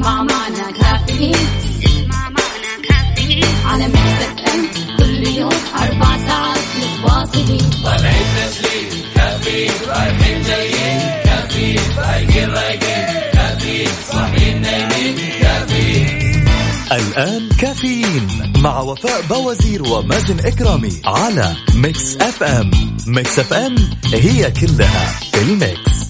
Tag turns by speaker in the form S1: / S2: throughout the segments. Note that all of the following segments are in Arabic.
S1: اسمع معنا كافيين اسمع معنا كافيين على Mix FM كل يوم أربع ساعات متواصلين.
S2: طالعين تسليم كافيين رايحين جايين كافيين رايقين رايقين كافيين صاحيين نايمين كافيين
S3: الآن كافيين مع وفاء باوزير ومازن إكرامي على Mix FM Mix FM هي كلها في ال Mix.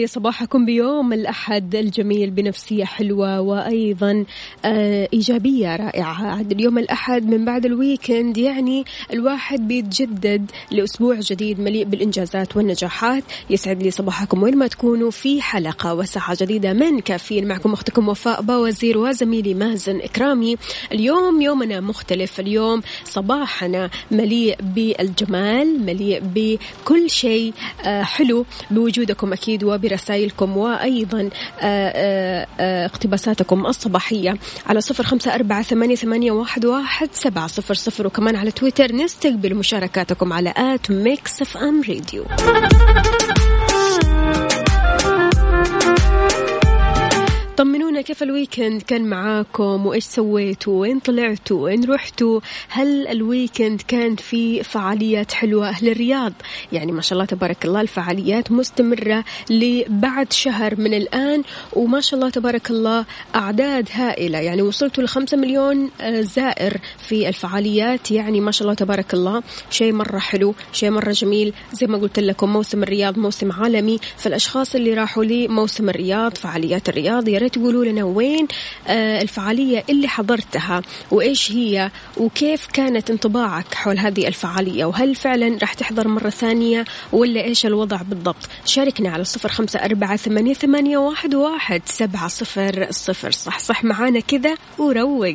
S4: لي صباحكم بيوم الأحد الجميل بنفسية حلوة وأيضا آه إيجابية رائعة. عاد اليوم الأحد من بعد ال weekend يعني الواحد بيتجدد لأسبوع جديد مليء بالإنجازات والنجاحات. يسعد لي صباحكم وين ما تكونوا في حلقة وساعة جديدة من كافيين. معكم أختكم وفاء باوزير وزميلي مازن إكرامي. اليوم يومنا مختلف. اليوم صباحنا مليء بالجمال مليء بكل شيء آه حلو بوجودكم أكيد وبرسائلكم وأيضا آه، آه، آه، اقتباساتكم الصباحية على صفر خمسة أربعة ثمانية, ثمانية واحد, واحد سبعة صفر صفر وكمان على تويتر نستقبل مشاركاتكم على at Mix FM Radio. طمنونا كيف ال weekend كان معاكم وإيش سويتوا؟ وين طلعتوا؟ وين رحتوا؟ هل ال weekend كان في فعاليات حلوة؟ أهل الرياض يعني ما شاء الله تبارك الله الفعاليات مستمرة لبعد شهر من الآن وما شاء الله تبارك الله أعداد هائلة. يعني وصلتوا لخمسة مليون آه، زائر في الفعاليات. يعني ما شاء الله تبارك الله شيء مرة حلو شيء مرة جميل. زي ما قلت لكم موسم الرياض موسم عالمي. فالأشخاص اللي راحوا لموسم الرياض فعاليات الرياض يا ريت تقولوا لنا وين آه، الفعالية اللي حضرتها وإيش هي وكيف كانت انطباعك حول هذه الفعالية؟ وهل فعلا راح تحضر مرة ثانية ولا إيش الوضع بالضبط؟ شاركنا على صفر خمسة أربعة ثمانية, ثمانية واحد, واحد سبعة صفر صفر. صحصح معانا كذا وروق.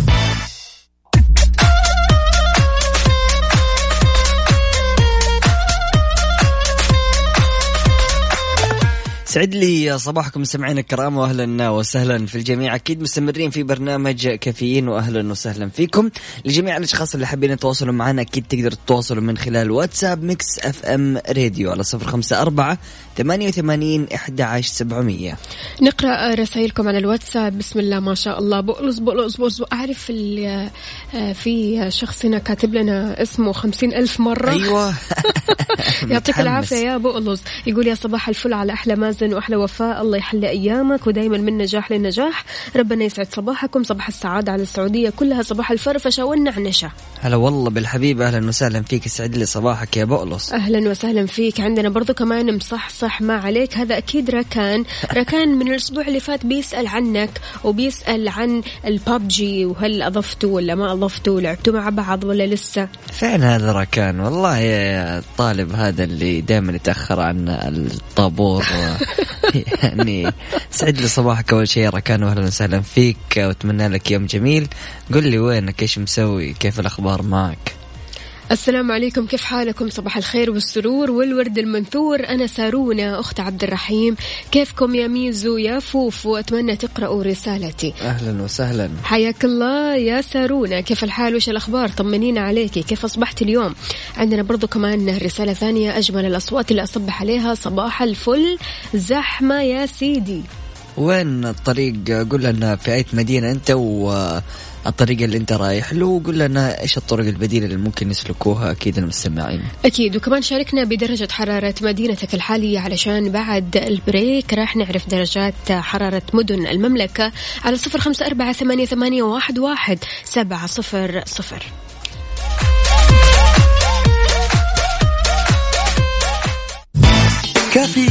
S5: سعد لي صباحكم مستمعينا الكرام واهلا وسهلا في الجميع. أكيد مستمرين في برنامج كافيين واهلا وسهلا فيكم. لجميع الأشخاص اللي حابين يتواصلوا معنا أكيد تقدروا تتواصلوا من خلال واتساب Mix FM Radio على صفر خمسة أربعة ثمانية وثمانين إحدى عشر سبعمية.
S4: نقرأ رسائلكم على الواتساب. بسم الله ما شاء الله. بولص بولص بولص. أعرف ال- آه، في شخص هنا كاتب لنا اسمه خمسين ألف مرة.
S5: أيوة.
S4: يعطيك. العافية يا بولص. يقول يا صباح الفل على أحلى مازن. وأحلى وفاء. الله يحلي أيامك ودايما من نجاح لنجاح. ربنا يسعد صباحكم. صباح السعادة على السعودية كلها. صباح الفرفشة والنعنشة
S5: هلا والله بالحبيب. أهلا وسهلا فيك. سعد لي صباحك يا بؤلص
S4: أهلا وسهلا فيك. عندنا برضو كمان مصحصح ما عليك. هذا أكيد ركان. ركان من الأسبوع اللي فات بيسأل عنك وبيسأل عن البابجي وهل اضفتوا ولا ما اضفتوا لعبتوا مع بعض ولا لسه.
S5: فين هذا ركان والله يا الطالب هذا اللي دائما يتأخر عن الطابور. يعني سعد لي صباحك أول شيء ركان واهلا وسهلا فيك. واتمنى لك يوم جميل. قل لي وينك؟ إيش مسوي؟ كيف الأخبار معك؟
S4: السلام عليكم. كيف حالكم؟ صباح الخير والسرور والورد المنثور. أنا سارونا أخت عبد الرحيم. كيفكم يا ميزو يا فوفو؟ أتمنى تقرأوا رسالتي.
S5: أهلا وسهلا.
S4: حياك الله يا سارونا. كيف الحال؟ وش الأخبار؟ طمنينا عليكي كيف أصبحت اليوم؟ عندنا برضو كمان رسالة ثانية. أجمل الأصوات اللي أصبح عليها صباح الفل. زحمة يا سيدي.
S5: وين الطريق؟ قول لنا في أي مدينة أنت والطريق اللي أنت رايح له وقول لنا إيش الطرق البديلة اللي ممكن يسلكوها أكيد المستمعين.
S4: أكيد وكمان شاركنا بدرجة حرارة مدينتك الحالية علشان بعد البريك راح نعرف درجات حرارة مدن المملكة على صفر خمسة أربعة ثمانية, ثمانية واحد, واحد سبعة صفر صفر.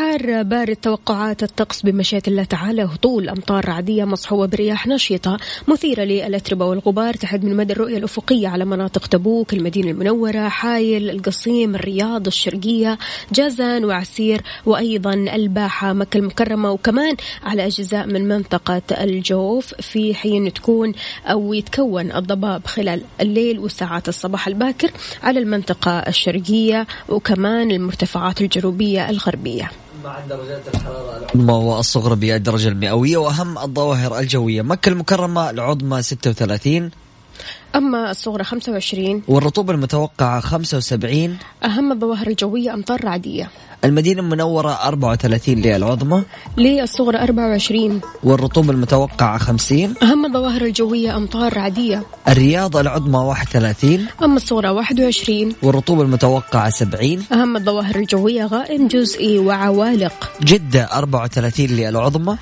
S4: حار بارد توقعات الطقس بمشيئة الله تعالى. هطول أمطار رعدية مصحوبة برياح نشطة. مثيرة للأتربة والغبار. تحد من مدى الرؤية الأفقية على مناطق تبوك المدينة المنورة حايل القصيم الرياض الشرقية جازان وعسير وأيضا الباحة مكة المكرمة وكمان على أجزاء من منطقة الجوف في حين تكون أو يتكون الضباب خلال الليل وساعات الصباح الباكر على المنطقة الشرقية وكمان المرتفعات الجنوبية الغربية.
S5: مع درجات الحرارة العظمى والصغرى بالدرجة المئوية وأهم الظواهر الجوية. مكة المكرمة العظمى 36
S4: أما الصغرى 25
S5: والرطوبة المتوقعة 75
S4: أهم الظواهر الجوية أمطار رعدية.
S5: المدينة المنورة 34 للعظمى
S4: للصغرى 24
S5: والرطوبة المتوقعة 50
S4: أهم الظواهر الجوية أمطار رعدية
S5: الرياض العظمى 31
S4: أما الصغرى 21
S5: والرطوبة المتوقعة 70
S4: أهم الظواهر الجوية غائم جزئي وعوالق.
S5: جدة 34 للعظمى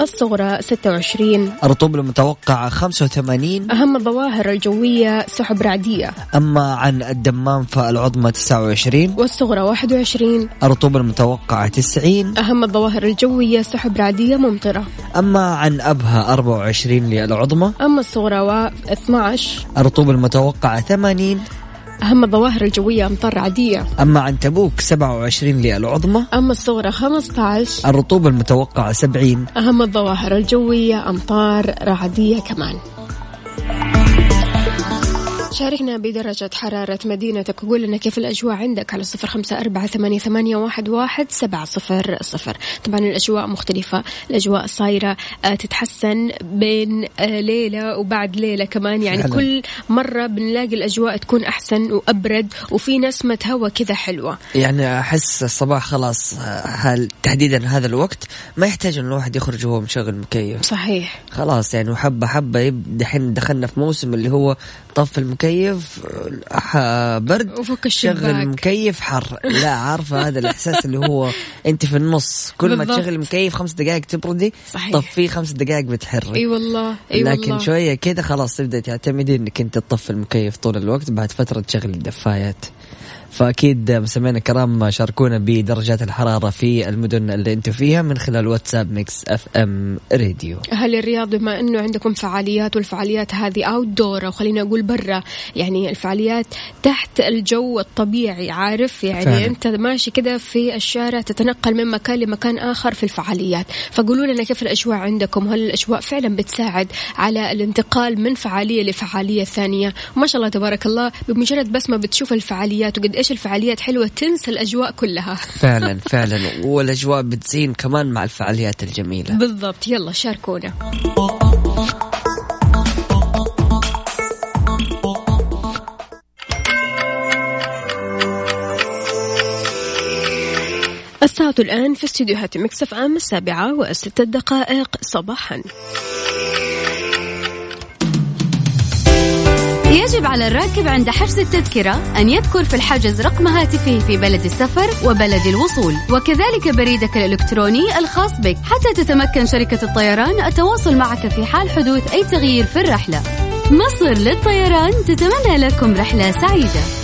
S4: الصغرى 26
S5: الرطوبة المتوقعة 85
S4: أهم الظواهر الجوية سحب رعدية.
S5: أما عن الدمام فالعظمى 29
S4: والصغرى 21
S5: الرطوبة المتوقعة 90
S4: أهم الظواهر الجوية سحب رعدية ممطرة.
S5: أما عن أبها 24 للعظمى.
S4: أما الصغرى و 12
S5: الرطوبة المتوقعة 80
S4: أهم الظواهر الجوية أمطار رعدية.
S5: أما عن تبوك 27 للعظمى.
S4: أما الصغرى 15
S5: الرطوبة المتوقعة 70
S4: أهم الظواهر الجوية أمطار رعدية كمان. شاركنا بدرجة حرارة مدينتك. وقول لنا كيف الأجواء عندك على صفر خمسة أربعة ثمانية, ثمانية واحد, واحد سبعة صفر صفر. طبعا الأجواء مختلفة الأجواء صايرة آه، تتحسن بين آه، ليلة وبعد ليلة كمان. يعني
S5: فعلا.
S4: كل مرة بنلاقي الأجواء تكون أحسن وأبرد وفي نسمة هواء كذا حلوة.
S5: يعني أحس الصباح خلاص هل تحديدا هذا الوقت ما يحتاج إن الواحد يخرج وهو مشغل مكيف.
S4: صحيح.
S5: خلاص يعني وحبة حبة دحين دخلنا في موسم اللي هو طف المكيف برد
S4: وفك
S5: شغل المكيف حر. لا عارفة هذا الإحساس اللي هو أنت في النص. كل ما. تشغل المكيف خمس دقائق تبردي
S4: صحيح.
S5: طفيه خمس دقائق بتحري
S4: إي والله إي
S5: لكن
S4: والله.
S5: شوية كذا خلاص تبدأ تعتمدي إنك أنت تطفي المكيف طول الوقت بعد فترة تشغل الدفايات. فأكيد مستمعينا الكرام شاركونا بدرجات الحرارة في المدن اللي أنتم فيها من خلال واتساب ميكس أف إم راديو.
S4: أهل الرياض بما أنه عندكم فعاليات والفعاليات هذه outdoor أو خلينا أقول برا يعني الفعاليات تحت الجو الطبيعي عارف؟ يعني
S5: فعلا.
S4: أنت ماشي كذا في الشارع تتنقل من مكان لمكان آخر في الفعاليات. فقولوا لنا كيف الأجواء عندكم؟ هل الأجواء فعلا بتساعد على الانتقال من فعالية لفعالية ثانية؟ وما شاء الله تبارك الله بمجرد بس ما بتشوف الفعاليات وقد إيش الفعاليات حلوة تنسى الأجواء كلها.
S5: فعلا فعلا. والأجواء بتزين كمان مع الفعاليات الجميلة.
S4: بالضبط. يلا شاركونا. الساعة الآن في استديوهات مكسف أم السابعة وستة دقائق صباحا.
S1: يجب على الراكب عند حجز التذكرة أن يذكر في الحجز رقم هاتفه في بلد السفر وبلد الوصول. وكذلك بريدك الإلكتروني الخاص بك. حتى تتمكن شركة الطيران التواصل معك في حال حدوث أي تغيير في الرحلة. مصر للطيران تتمنى لكم رحلة سعيدة.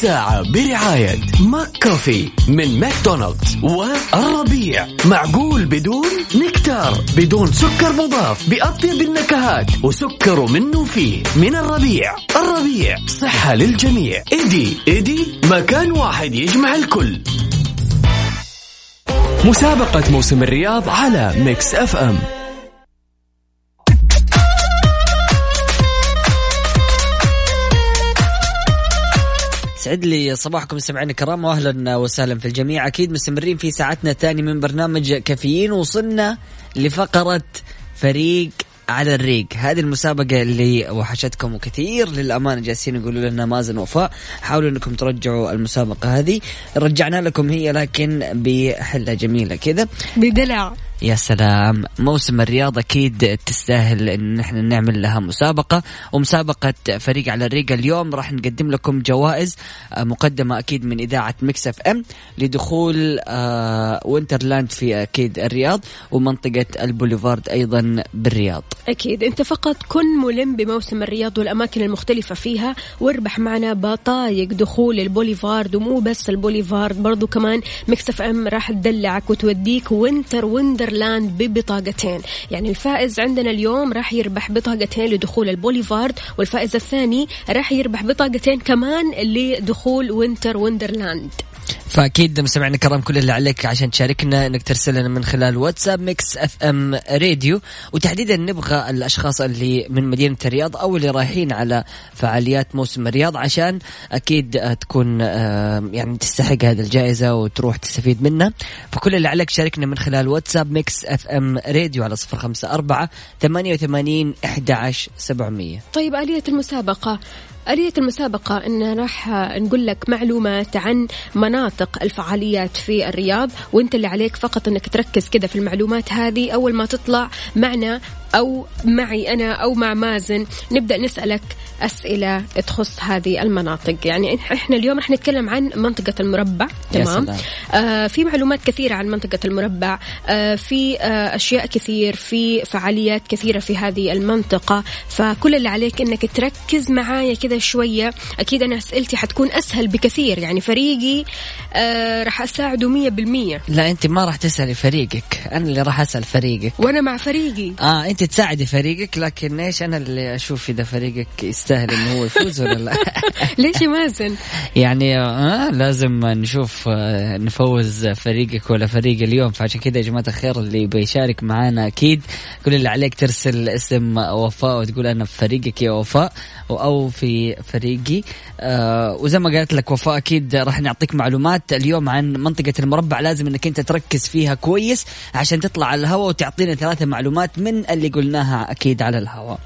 S3: الساعة برعاية McCafé من ماكدونالدز والربيع. معقول بدون نكتار بدون سكر مضاف بأطيب النكهات وسكر منه فيه. من الربيع. الربيع صحة للجميع. إيدي إيدي مكان واحد يجمع الكل. مسابقة موسم الرياض على Mix FM.
S5: سعد لي صباحكم سمعنا الكرام واهلا وسهلا في الجميع. أكيد مستمرين في ساعتنا الثانية من برنامج كافيين وصلنا لفقرة فريق على الريق. هذه المسابقة اللي وحشتكم وكثير للأمانة جالسين يقولوا لنا مازن وفاء. حاولوا أنكم ترجعوا المسابقة هذه. رجعنا لكم هي لكن بحلة جميلة كذا.
S4: بدلع.
S5: يا سلام. موسم الرياض أكيد تستاهل إن نحن نعمل لها مسابقة. ومسابقة فريق على الريق اليوم راح نقدم لكم جوائز آه، مقدمة أكيد من إذاعة Mix FM لدخول آه، Winterland في أكيد الرياض ومنطقة البوليفارد أيضا بالرياض.
S4: أكيد. أنت فقط كن ملم بموسم الرياض والأماكن المختلفة فيها واربح معنا بطايق دخول البوليفارد ومو بس البوليفارد برضو كمان ميكس أف أم راح تدلعك وتوديك وينتر وندرلاند ببطاقتين. يعني الفائز عندنا اليوم راح يربح بطاقتين لدخول البوليفارد والفائز الثاني راح يربح بطاقتين كمان لدخول وينتر ويندرلاند
S5: فأكيد مستمعينا الكرام كل اللي عليك عشان تشاركنا انك ترسل لنا من خلال واتساب ميكس اف ام راديو. وتحديدا نبغى الأشخاص اللي من مدينة الرياض أو اللي رايحين على فعاليات موسم الرياض عشان أكيد آه، تكون آه، يعني تستحق هذه الجائزة وتروح تستفيد منها. فكل اللي عليك شاركنا من خلال واتساب ميكس اف ام راديو على صفر خمسة أربعة ثمانية وثمانين إحدى عشر سبعمية.
S4: طيب آلية المسابقة. آلية المسابقة أن راح نقول لك معلومات عن مناطق الفعاليات في الرياض وإنت اللي عليك فقط إنك تركز كذا في المعلومات هذه. أول ما تطلع معنا أو معي أنا أو مع مازن نبدأ نسألك أسئلة تخص هذه المناطق. يعني إح- إحنا اليوم راح نتكلم عن منطقة المربع تمام. آه في معلومات كثيرة عن منطقة المربع آه في آه أشياء كثير في فعاليات كثيرة في هذه المنطقة. فكل اللي عليك إنك تركز معايا كذا شوية. أكيد أنا أسئلتي حتكون أسهل بكثير. يعني فريقي آه راح أساعده مية بالمية.
S5: لا أنت ما راح تسألي فريقك. أنا اللي راح أسأل فريقك.
S4: وأنا مع فريقي.
S5: آه انت تساعدي فريقك لكن إيش أنا اللي أشوف إذا فريقك يستاهل إنه هو يفوز ولا لا؟
S4: ليش مازن
S5: يعني آه لازم نشوف آه نفوز فريقك ولا فريق اليوم. فعشان كذا يا جماعة الخير اللي بيشارك معانا أكيد كل اللي عليك ترسل اسم وفاء وتقول أنا في فريقك يا وفاء أو في فريقي. آه وزي ما قالت لك وفاء أكيد راح نعطيك معلومات اليوم عن منطقة المربع. لازم إنك أنت تركز فيها كويس عشان تطلع على الهواء وتعطينا ثلاثة معلومات من اللي قلناها أكيد على الهواء.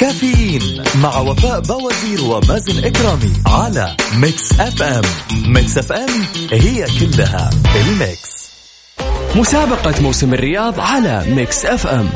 S3: كافيين مع وفاء بوازير ومازن إكرامي على ميكس أف أم. ميكس أف أم هي كلها الميكس. مسابقة موسم الرياض على ميكس أف أم.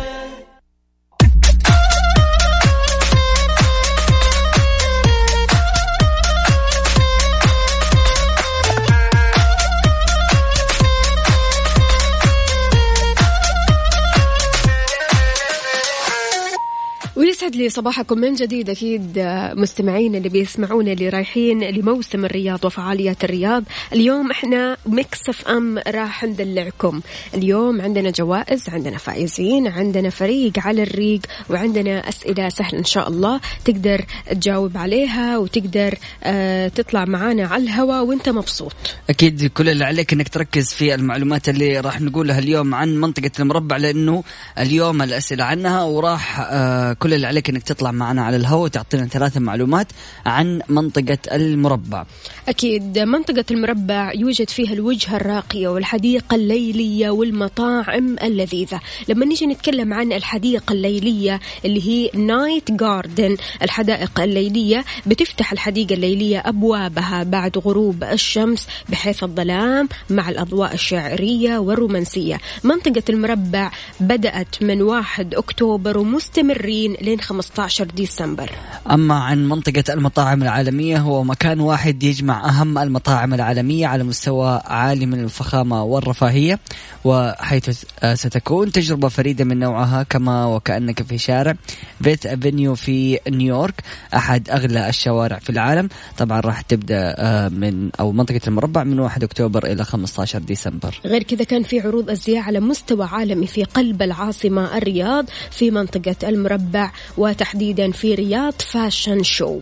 S4: ويسعد لي صباحكم من جديد. أكيد مستمعين اللي بيسمعونا اللي رايحين لموسم الرياض وفعاليات الرياض. اليوم إحنا ميكس اف ام راح ندلعكم. اليوم عندنا جوائز عندنا فائزين عندنا فريق على الريق وعندنا أسئلة سهلة إن شاء الله. تقدر تجاوب عليها وتقدر آه، تطلع معانا على الهواء وأنت مبسوط.
S5: أكيد كل اللي عليك إنك تركز في المعلومات اللي راح نقولها اليوم عن منطقة المربع لأنه اليوم الأسئلة عنها وراح آه كل اللي عليك إنك تطلع معنا على الهواء وتعطينا ثلاثة معلومات عن منطقة المربع.
S4: أكيد منطقة المربع يوجد فيها الوجهة الراقية والحديقة الليلية والمطاعم اللذيذة. لما نيجي نتكلم عن الحديقة الليلية اللي هي نايت جاردن الحدائق الليلية بتفتح الحديقة الليلية أبوابها بعد غروب الشمس بحيث الظلام مع الأضواء الشعرية والرومانسية. منطقة المربع بدأت من 1 أكتوبر ومستمرين لين 15 ديسمبر.
S5: أما عن منطقة المطاعم العالمية هو مكان واحد يجمع أهم المطاعم العالمية على مستوى عالي من الفخامة والرفاهية وحيث ستكون تجربة فريدة من نوعها كما وكأنك في شارع بيت أفينيو في نيويورك أحد أغلى الشوارع في العالم. طبعا راح تبدأ آه، من أو منطقة المربع من 1 أكتوبر إلى 15 ديسمبر.
S4: غير كذا كان في عروض أزياء على مستوى عالمي في قلب العاصمة الرياض في منطقة المربع. وتحديدا في رياض فاشن شو.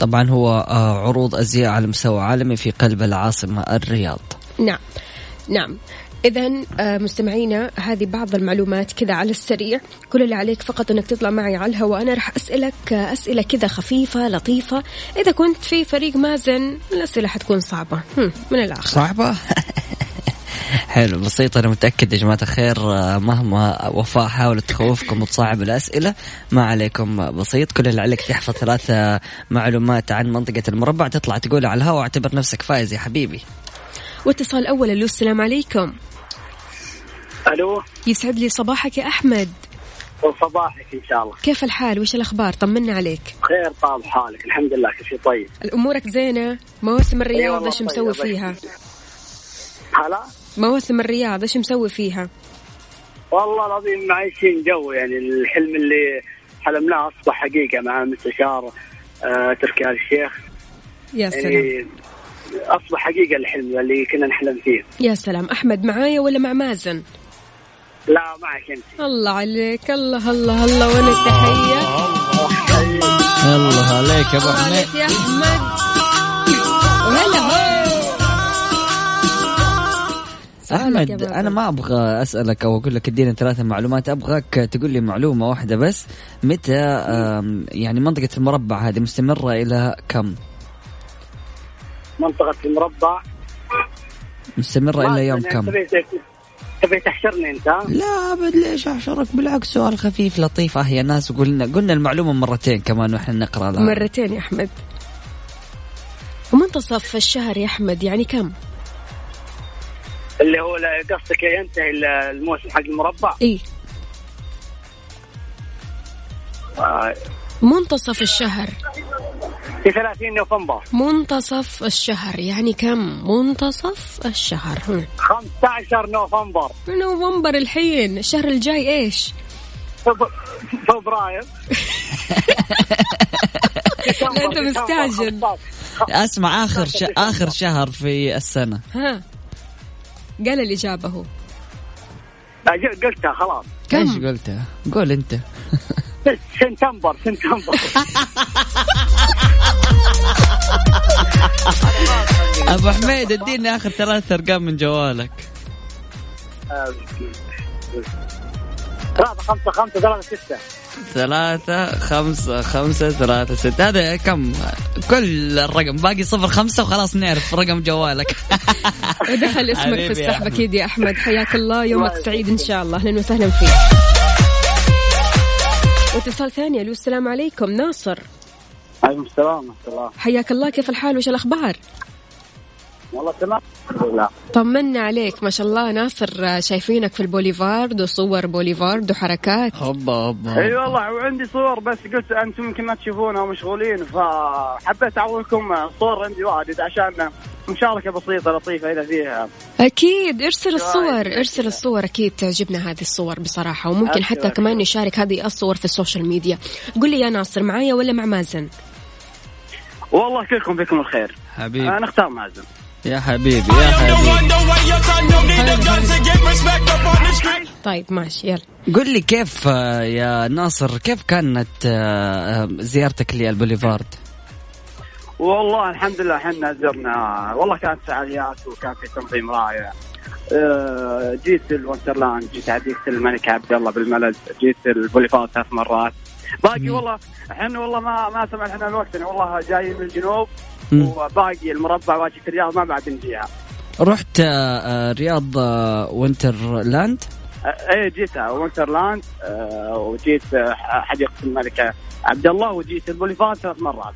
S5: طبعا هو آه، عروض أزياء على مستوى عالمي في قلب العاصمة الرياض.
S4: نعم. نعم. إذا آه، مستمعينا هذه بعض المعلومات كذا على السريع. كل اللي عليك فقط أنك تطلع معي على الهواء. أنا راح أسألك آه، أسئلة كذا خفيفة لطيفة. إذا كنت في فريق مازن الأسئلة حتكون صعبة. من الآخر.
S5: صعبة؟ حلو بسيط أنا متأكد يا جماعة الخير آه، مهما وفاء حاولت تخوفكم وتصعب الأسئلة ما عليكم بسيط. كل اللي عليك تحفظ ثلاثة معلومات عن منطقة المربع تطلع تقولها على الهواء واعتبر نفسك فايز يا حبيبي.
S4: واتصال أول ألو السلام عليكم.
S6: ألو؟
S4: يسعد لي صباحك يا أحمد.
S6: وصباحك إن شاء الله.
S4: كيف الحال؟ وش الأخبار؟ طمنا عليك.
S6: خير طال حالك. الحمد لله كل شيء طيب.
S4: الأمورك زينة؟ مواسم الرياض
S6: والله
S4: إيش
S6: طيب،
S4: مسوي فيها؟
S6: هلا؟
S4: مواسم الرياض إيش مسوي فيها؟
S6: والله العظيم عايشين جو يعني الحلم اللي حلمناه أصبح حقيقة مع مستشار آه تركي آل الشيخ.
S4: يا سلام.
S6: يعني أصبح حقيقة الحلم اللي كنا نحلم فيه.
S4: يا سلام. أحمد معايا ولا مع مازن؟
S6: لا معك أنت.
S4: الله عليك. الله الله الله وأنا تحية.
S5: الله عليك يا أبو
S4: عليك يا أحمد. وهلا هو
S5: احمد. أنا ما أبغى أسألك أو أقول لك ادينا ثلاثة معلومات أبغاك تقول لي معلومة واحدة بس متى يعني منطقة المربع هذه مستمرة إلى كم؟
S6: منطقة المربع مستمرة
S5: إلى يوم كم؟
S6: تبي تحشرني أنت؟
S5: لا أبد ليش أحشرك بالعكس سؤال خفيف لطيف آه يا ناس قلنا قلنا المعلومة مرتين كمان وإحنا نقرأ الآن.
S4: مرتين يا أحمد ومنتصف الشهر يا أحمد يعني كم؟
S6: اللي هو قصدك ينتهي الموسم حق المربع؟
S4: إيه
S6: آه،
S4: منتصف الشهر.
S6: في 30 نوفمبر.
S4: منتصف الشهر يعني كم؟ منتصف الشهر. هم.
S6: 15 نوفمبر.
S4: نوفمبر الحين. الشهر الجاي إيش؟
S6: فب- فبراير.
S4: لا أنت مستعجل.
S5: أسمع آخر ش... آخر شهر في السنة.
S4: ها. قال الإجابة هو
S6: قلتها خلاص.
S4: كم؟
S5: إيش قلتها؟ قول أنت.
S6: سنتمبر سنتمبر.
S5: أبو حميد اديني آخر ثلاث أرقام من جوالك.
S6: ثلاثة خمسة خمسة ثلاثة ستة.
S5: ثلاثة خمسة خمسة ثلاثة ستة. هذا كم؟ كل الرقم. باقي صفر خمسة وخلاص نعرف رقم جوالك.
S4: ودخل اسمك في السحب. أكيد يا أحمد. حياك الله. يومك سعيد إن شاء الله. أهلا وسهلا فيك. واتصال ثاني. ألو السلام عليكم. ناصر.
S6: عليكم السلام ورحمة الله.
S4: حياك الله. كيف الحال؟ وش الأخبار؟
S6: والله تمام. الحمد لله
S4: طمنا عليك ما شاء الله ناصر شايفينك في البوليفارد وصور بوليفارد وحركات.
S5: هوبا هوبا
S7: اي والله وعندي صور بس قلت أنتم يمكن ما تشوفونها ومشغولين فحبيت اعطيكم صور عندي واجد عشان مشاركة بسيطة لطيفة إذا فيها.
S4: أكيد ارسل الصور. ارسل الصور أكيد تعجبنا هذه الصور بصراحة وممكن حتى. كمان نشارك هذه الصور في ال social media. قل لي يا ناصر معايا ولا مع مازن؟
S7: والله كلكم فيكم الخير.
S5: حبيبي
S7: أنا أختار مازن.
S5: يا حبيبي يا حبيبي.
S4: طيب ماشي يلا.
S5: قل لي كيف آه، يا ناصر كيف كانت آه، آه، زيارتك للبوليفارد؟
S7: والله الحمد لله إحنا زرنا والله كانت فعاليات وكان في تنظيم رائع. جيت الوندرلاند جيت حديقة الملك عبد الله بالملز جيت البوليفارد ثلاث مرات. باقي والله إحنا والله ما ما سمع إحنا الوقت يعني والله جايين من الجنوب. وباقي المربع في الرياض ما بعد نجيها.
S5: رحت آه، آه، رياض آه، وندرلاند
S7: إيه جيتها وندرلاند آه، وجيت آه، حديقة الملك عبد الله وجيت البوليفارد ثلاث مرات.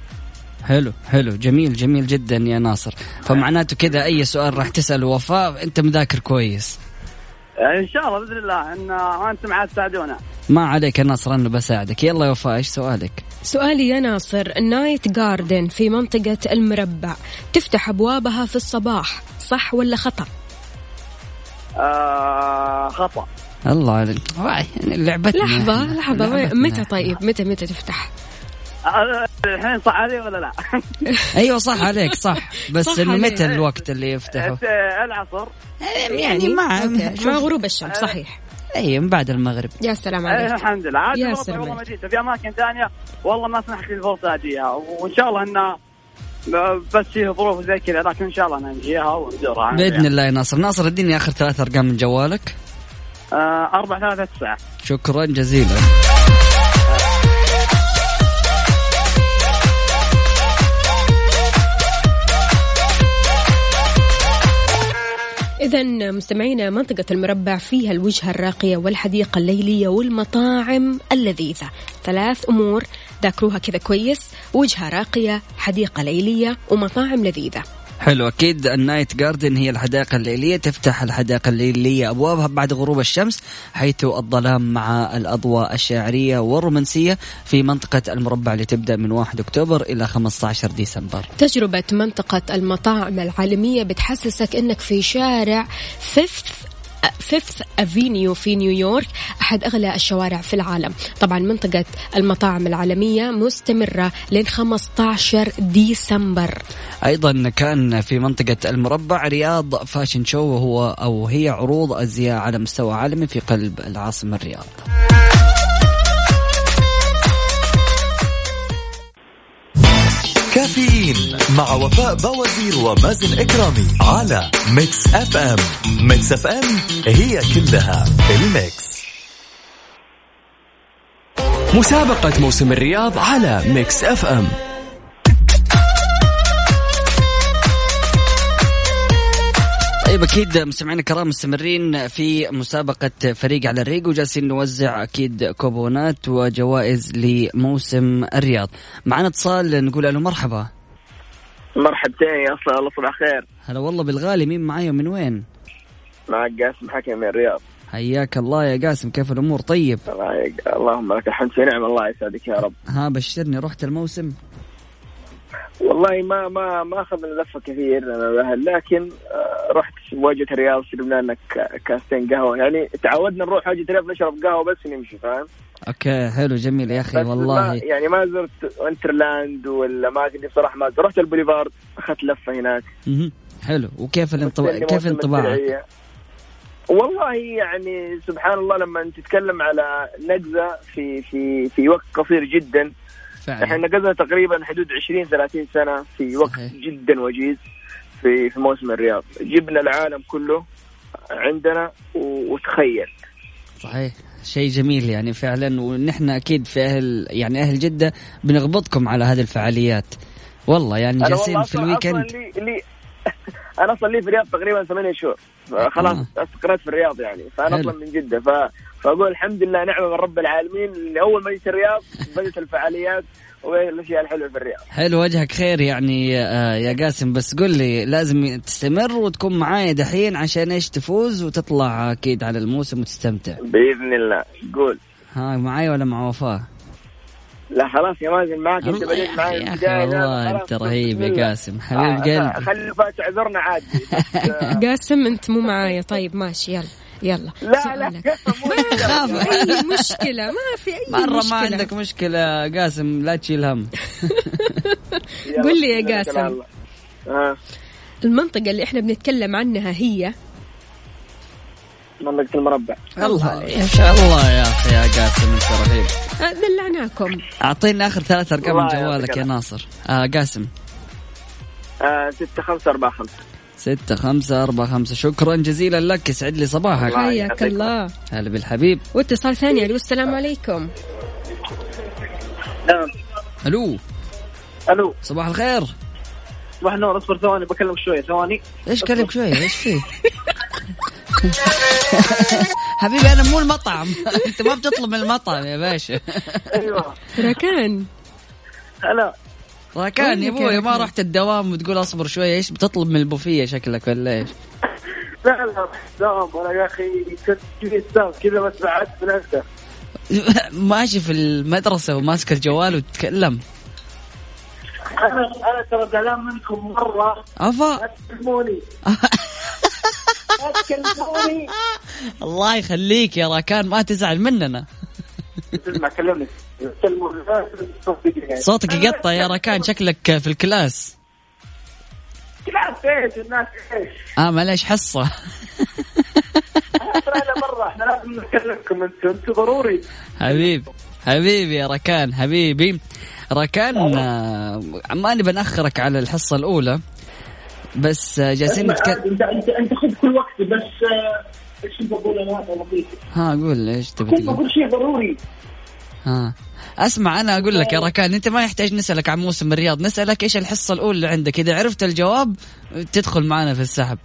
S5: حلو حلو جميل جميل جدا يا ناصر. فمعناته كذا أي سؤال راح تسأل وفاء أنت مذاكر كويس.
S7: آه، إن شاء الله بإذن الله إن آه، أنتم عاد تساعدونا
S5: ما عليك يا ناصر أنا بساعدك يلا يا وفاء إيش سؤالك
S4: سؤالي يا ناصر النايت جاردن في منطقة المربع تفتح أبوابها في الصباح صح ولا خطأ؟
S7: آه خطأ
S5: الله عليك يعني لعبتنا
S4: لحظة لحظة
S5: لعبتنا.
S4: متى طيب متى متى تفتح؟
S7: آه، الحين صح علي ولا لا؟
S5: أيوه صح عليك صح بس
S4: صح إنه.
S5: متى الوقت اللي يفتحوا
S7: آه، ألعصر
S5: يعني مع.
S4: مع غروب الشمس صحيح
S5: اي من بعد المغرب.
S4: يا سلام عليك.
S7: الحمد لله. عاد
S4: يا
S7: المربع
S4: سلام
S7: والله ما. جيت. في أماكن ثانية والله ما سمحت لي الفرصه أجيها. وإن شاء الله انها بس فيه ظروف زي كذا لكن إن شاء الله انها نجيها ونزورها
S5: بإذن الله يا ناصر. ناصر اديني آخر ثلاث أرقام من جوالك.
S7: آه، أربعة ثلاثة تسعة.
S5: شكرا جزيلا.
S4: إذا مستمعينا منطقة المربع فيها الوجهة الراقية والحديقة الليلية والمطاعم اللذيذة. ثلاث أمور ذاكروها كذا كويس. وجهة راقية حديقة ليلية ومطاعم لذيذة.
S5: حلو. أكيد النايت جاردن هي الحدائق الليلية. تفتح الحدائق الليلية أبوابها بعد غروب الشمس حيث الظلام مع الأضواء الشعرية والرومانسية في منطقة المربع اللي تبدأ من 1 أكتوبر إلى 15 ديسمبر.
S4: تجربة منطقة المطاعم العالمية بتحسسك إنك في شارع فيفث فيفث أفينيو في نيويورك أحد أغلى الشوارع في العالم. طبعا منطقة المطاعم العالمية مستمرة لين 15 ديسمبر.
S5: أيضا كان في منطقة المربع رياض fashion show وهو أو هي عروض ازياء على مستوى عالمي في قلب العاصمة الرياض.
S8: كافيين مع وفاء بوازير ومازن إكرامي على ميكس أف أم. ميكس أف أم هي كلها الميكس.
S3: مسابقة موسم الرياض على ميكس أف أم.
S5: طيب أكيد مستمعينا الكرام مستمرين في مسابقة فريق على الريق وجالسين نوزع أكيد كوبونات وجوائز لموسم الرياض. معنا اتصال نقول له مرحبا.
S9: مرحبتين يا أصلا الله صباح خير
S5: هلا والله بالغالي مين معايا ومن وين؟
S9: معك قاسم حكم من الرياض.
S5: حياك الله يا قاسم كيف الأمور؟ طيب.
S9: الله يق- اللهم لك الحمد في نعم الله يسعدك يا رب.
S5: ها بشرني رحت الموسم؟
S9: والله ما ما ما اخذنا لفة كثير لكن آه، رحت واجهة الرياض شربنا لنا ك- كاستين قهوة. يعني تعودنا نروح واجهة الرياض نشرب قهوة بس ونمشي فاهم؟
S5: okay حلو جميل يا أخي
S9: بس ما
S5: والله.
S9: يعني ما زرت وندرلاند والأماكن دي بصراحة ما زرت. رحت البوليفارد أخذت لفة هناك.
S5: مهم. حلو. وكيف الانطباع كيف انطباعك.
S9: والله يعني سبحان الله لما تتكلم على نقزة في في في وقت قصير جدا
S5: فعلا.
S9: إحنا نقزنا تقريبا حدود 20 30 سنة في وقت
S5: صحيح.
S9: جدا وجيز في في موسم الرياض. جبنا العالم كله عندنا وتخيل.
S5: صحيح. شيء جميل يعني فعلا. ونحن أكيد في أهل يعني أهل جدة بنغبطكم على هذه الفعاليات. والله يعني جالسين في الويكند.
S9: لي, لي أنا أصلا لي في الرياض تقريبا ثمانية شهور. خلاص
S5: آه.
S9: استقريت في الرياض يعني.
S5: فأنا.
S9: أصلا من جدة. فأقول الحمد لله نعمة من رب العالمين. اللي أول ما جيت الرياض بدات الفعاليات والاشياء الحلوة في الرياض.
S5: حلو وجهك خير يعني آه، يا قاسم. بس قل لي لازم تستمر وتكون معايا دحين عشان إيش تفوز وتطلع أكيد على الموسم وتستمتع.
S9: بإذن الله. قول.
S5: ها معايا ولا مع وفاء؟
S9: لا خلاص يا مازن معك
S5: أنت
S9: بديت معي
S5: يا أخي
S9: البداية،
S5: والله أنت رهيب يا. قاسم. حبيب
S9: آه،
S5: قلبي.
S9: خلي بقى تعذرنا عادي. آه،
S4: قاسم أنت مو معايا. طيب ماشي يلا. يلا
S9: لا لا. مو
S4: خاف أي مشكلة؟ ما في أي
S5: مرة
S4: مشكلة.
S5: ما عندك مشكلة قاسم لا تشيل هم.
S4: قل لي يا قاسم. المنطقة اللي إحنا بنتكلم عنها هي؟
S9: منطقة المربع.
S5: الله يا شاء الله يا أخي يا قاسم أنت رهيب.
S4: آه، دلعناكم
S5: اعطينا آخر ثلاث أرقام من جوالك يا. ناصر. آه قاسم.
S9: آه ستة خمسة أربعة خمسة.
S5: ستة خمسة أربعة خمسة. شكرا جزيلا لك. يسعد لي صباحك.
S9: الله
S4: حياك. الله.
S5: هلا بالحبيب.
S4: واتصال ثاني. ألو السلام عليكم.
S10: نعم.
S5: ألو.
S10: ألو.
S5: صباح الخير.
S10: صباح النور. اصبر ثواني بكلمك شوية ثواني.
S5: إيش كلمك شوي؟ إيش فيه؟ حبيبي أنا مو المطعم. أنت ما بتطلب من المطعم يا باشا.
S10: أيوه.
S4: ركان.
S10: هلا.
S5: راكان يا
S4: وينك
S5: أبوي
S4: يا
S5: ما؟ رحت الدوام وتقول اصبر شوي إيش بتطلب من البوفيه شكلك ولا إيش؟
S10: لا لا دام ولا يا أخي كنت كذا بس بعد بنفسه
S5: ماشي في المدرسة وماسك الجوال وتتكلم
S10: أنا أنا ترى زعلان منكم مرة.
S5: أفا.
S10: لا تكلموني. لا تكلموني.
S5: الله يخليك يا راكان ما تزعل مننا.
S10: اسمع كلمني.
S5: صوتك يقطع يا راكان شكلك في الكلاس.
S10: كلام إيش؟ الناس إيش؟
S5: آه معليش حصة.
S10: ترى مره إحنا لازم نكلمكم أنتم أنتم ضروري.
S5: حبيبي حبيبي يا راكان حبيبي. راكان آه، ما نبي نأخرك على الحصة الأولى بس آه، جالسين نتكلم
S10: انت انت أنت خذ كل وقتي بس آه، إيش بقول أنا هذا لطيف
S5: ها قول إيش تبي تقول
S10: بقول شيء ضروري.
S5: ها. أسمع أنا أقول لك يا راكان أنت ما يحتاج نسألك عن موسم الرياض نسألك إيش الحصة الأولى اللي عندك. إذا عرفت الجواب تدخل معنا في السحب.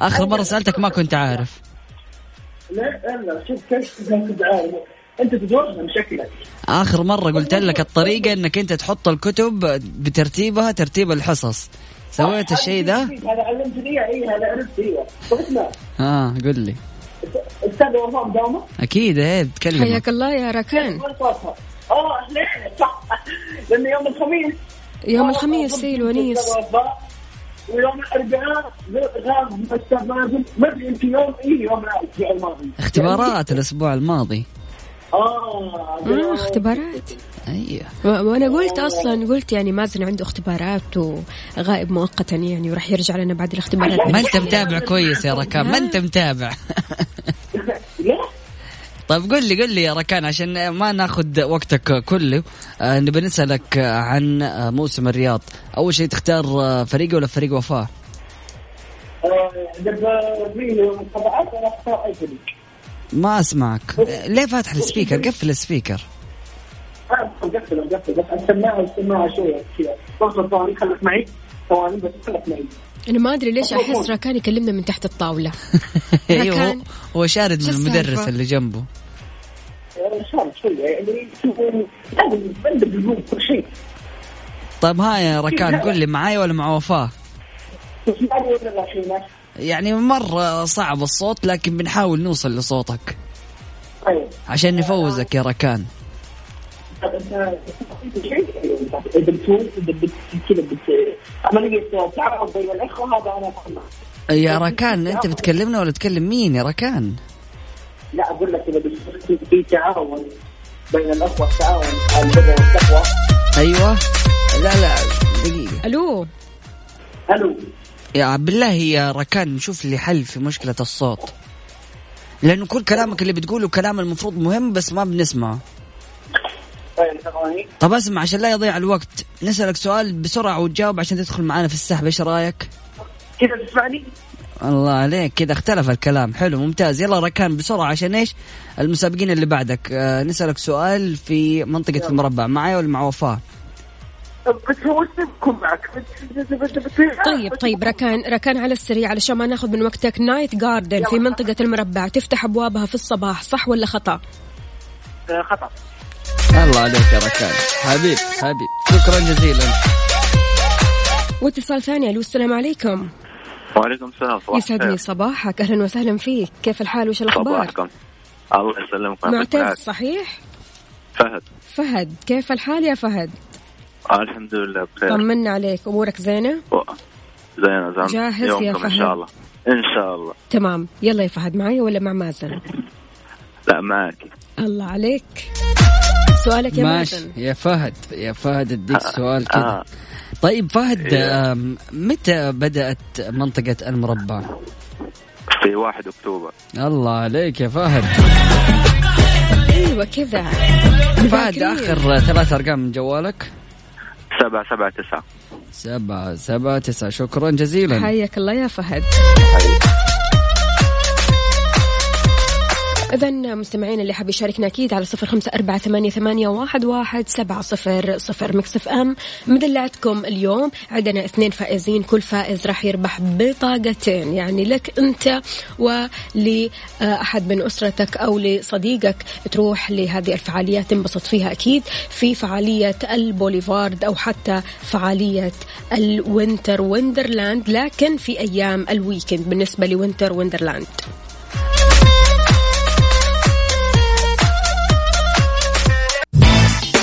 S5: آخر مرة سألتك ما كنت عارف.
S10: لا لا شوف كيف كنت عارف. أنت تتوهم شكلك.
S5: آخر مرة قلت لك الطريقة إنك أنت تحط الكتب بترتيبها ترتيب الحصص. سويت الشيء ده؟
S10: هذا علمتني اياه اي هذا عرفت أيوه طب اسمع
S5: ها قل لي.
S10: أستاذ وفاء مداومة.
S5: أكيد إيه بتكلم
S4: حياك الله يا ركان؟
S10: آه ليه صح لأنه يوم الخميس.
S4: يوم الخميس اي الونيس؟
S10: ويوم الأربعاء غاب الاستاذ مازن ما أدري يمكن يوم اي يوم لا الأسبوع الماضي.
S5: اختبارات الأسبوع الماضي.
S10: آه
S4: آه اختبارات. أيوه. وأنا قلت أصلا قلت يعني مازن عنده اختبارات وغائب مؤقتا يعني وراح يرجع لنا بعد الاختبارات.
S5: ما أنت متابع كويس يا ركان ما أنت متابع.
S10: ليه؟
S5: طيب قل لي قل لي يا ركان عشان ما ناخذ وقتك كله آه نبي نسألك عن موسم الرياض. أول شيء تختار آه، فريق ولا فريق
S10: وفاء؟
S5: ما أسمعك. ليه فاتح ال speaker؟ قفل ال
S10: speaker. أنا مقفل مقفل بس السماعه السماعه شوية كذا فرصه ثواني خليك معي ثواني بس خليك معي
S4: أنا ما أدري ليش أحس ركان يكلمنا من تحت الطاولة.
S5: أيوه هو- شارد من المدرس؟ اللي جنبه.
S10: شوية يعني لازم كل شيء
S5: طيب ها يا ركان قل لي معاي ولا مع وفاه يعني مرة صعب الصوت لكن بنحاول نوصل لصوتك.
S10: طيب
S5: عشان نفوزك يا ركان. يا ركان أنت بتكلمنا ولا تكلم مين يا ركان؟
S10: لا أقول لك إذا بتصير في تعاون بين الاخوه تعاون على البر والتقوى.
S5: أيوه. لا لا دقيقة.
S4: ألو.
S10: ألو.
S5: يا بالله يا ركان نشوف لي حل في مشكلة الصوت. لأنه كل كلامك اللي بتقوله كلام المفروض مهم بس ما بنسمعه
S10: طيب
S5: طب اسمع عشان لا يضيع الوقت نسألك سؤال بسرعة وتجاوب عشان تدخل معنا في السحب. إيش رأيك؟
S10: كذا تسمعني؟
S5: الله عليك. كذا اختلف الكلام. حلو ممتاز. يلا ركان بسرعة عشان إيش؟ المسابقين اللي بعدك. آه نسألك سؤال في منطقة المربع. معي ولا مع وفاء؟
S4: طيب طيب ركان ركان على السريع علشان ما ناخذ من وقتك. نايت جاردن في منطقة المربع. تفتح أبوابها في الصباح. صح ولا خطأ؟
S10: خطأ.
S5: الله عليك يا ركان. حبيب حبيب. شكرا جزيلا.
S4: واتصال ثاني. ألو السلام عليكم.
S11: وعليكم السلام صباح
S4: يسعد لي. صباحك أهلا وسهلا فيك كيف الحال وش الأخبار؟
S11: صباحكم الله يسلمك
S4: معتز. صحيح؟
S11: فهد
S4: فهد كيف الحال يا فهد؟
S11: آه الحمد لله بخير
S4: طمنا عليك أمورك زينة؟
S11: و- زين زين
S4: جاهز يا
S11: يومكم إن
S4: فهد؟
S11: شاء الله إن شاء الله
S4: تمام يلا يا فهد معي ولا مع مازن؟
S11: لا معك
S4: الله عليك سؤالك يا
S5: ماشي
S4: مازن
S5: يا فهد يا فهد أديك سؤال كذا
S11: آه.
S5: طيب فهد
S11: إيه.
S5: متى بدأت منطقة المربع؟
S11: في 1 أكتوبر.
S5: الله عليك يا فهد.
S4: أيوه كذا.
S5: فهد. آخر ثلاث أرقام من جوالك؟
S11: 7 7 9
S5: سبعة سبعة تسعة. شكرا جزيلا.
S4: حياك الله يا فهد. إذا مستمعين اللي حاب يشاركنا أكيد على صفر خمسة أربعة ثمانية, ثمانية واحد, واحد سبعة صفر صفر ميكس أف أم. مدلعتكم اليوم عندنا اثنين فائزين كل فائز راح يربح بطاقتين يعني لك أنت ولأحد من أسرتك أو لصديقك تروح لهذه الفعاليات تنبسط فيها أكيد في فعالية البوليفارد أو حتى فعالية الوينتر وندرلاند لكن في أيام ال weekend بالنسبة لوينتر وندرلاند.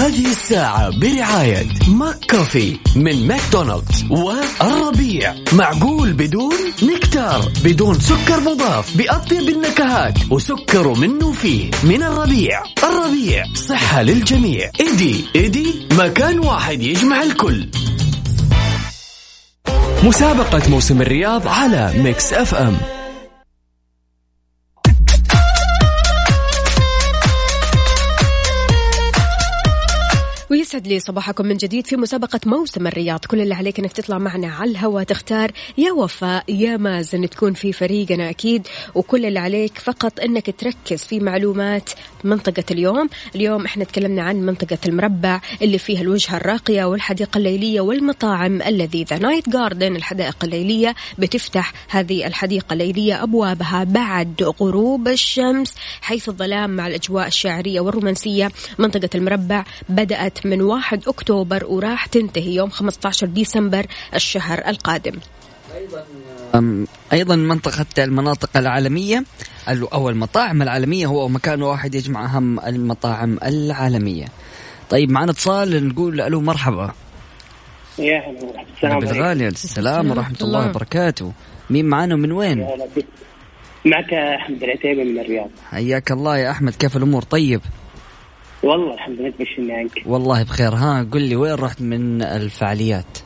S3: هذه الساعة برعاية McCafé من ماكدونالدز والربيع معقول بدون نكتار بدون سكر مضاف. بأطيب النكهات وسكر منه فيه من الربيع. الربيع صحة للجميع. إيدي إيدي مكان واحد يجمع الكل. مسابقة موسم الرياض على Mix FM.
S4: ويسعد لي صباحكم من جديد في مسابقة موسم الرياض. كل اللي عليك إنك تطلع معنا على الهواء تختار يا وفاء يا مازن. تكون في فريقنا أكيد. وكل اللي عليك فقط إنك تركز في معلومات منطقة اليوم. اليوم إحنا تكلمنا عن منطقة المربع اللي فيها الوجهة الراقية والحديقة الليلية والمطاعم اللذيذة. Night Garden الحدائق الليلية بتفتح هذه الحديقة الليلية أبوابها بعد غروب الشمس حيث الظلام مع الأجواء الشاعرية والرومانسية. منطقة المربع بدأت من 1 أكتوبر وراح تنتهي يوم 15 ديسمبر الشهر القادم.
S5: أم، أيضا منطقة المناطق العالمية ال- أو المطاعم العالمية هو مكان واحد يجمع أهم المطاعم العالمية. طيب معنا اتصال نقول ألو مرحبا.
S12: يا هلا السلام عليكم.
S5: بالغالي السلام ورحمة الله وبركاته. مين معانا ومن وين.
S12: معك أحمد العتيبي من الرياض.
S5: حياك الله يا أحمد كيف الأمور؟ طيب.
S12: والله الحمد لله تبشرني عنك
S5: والله بخير. ها قل لي وين رحت من الفعاليات؟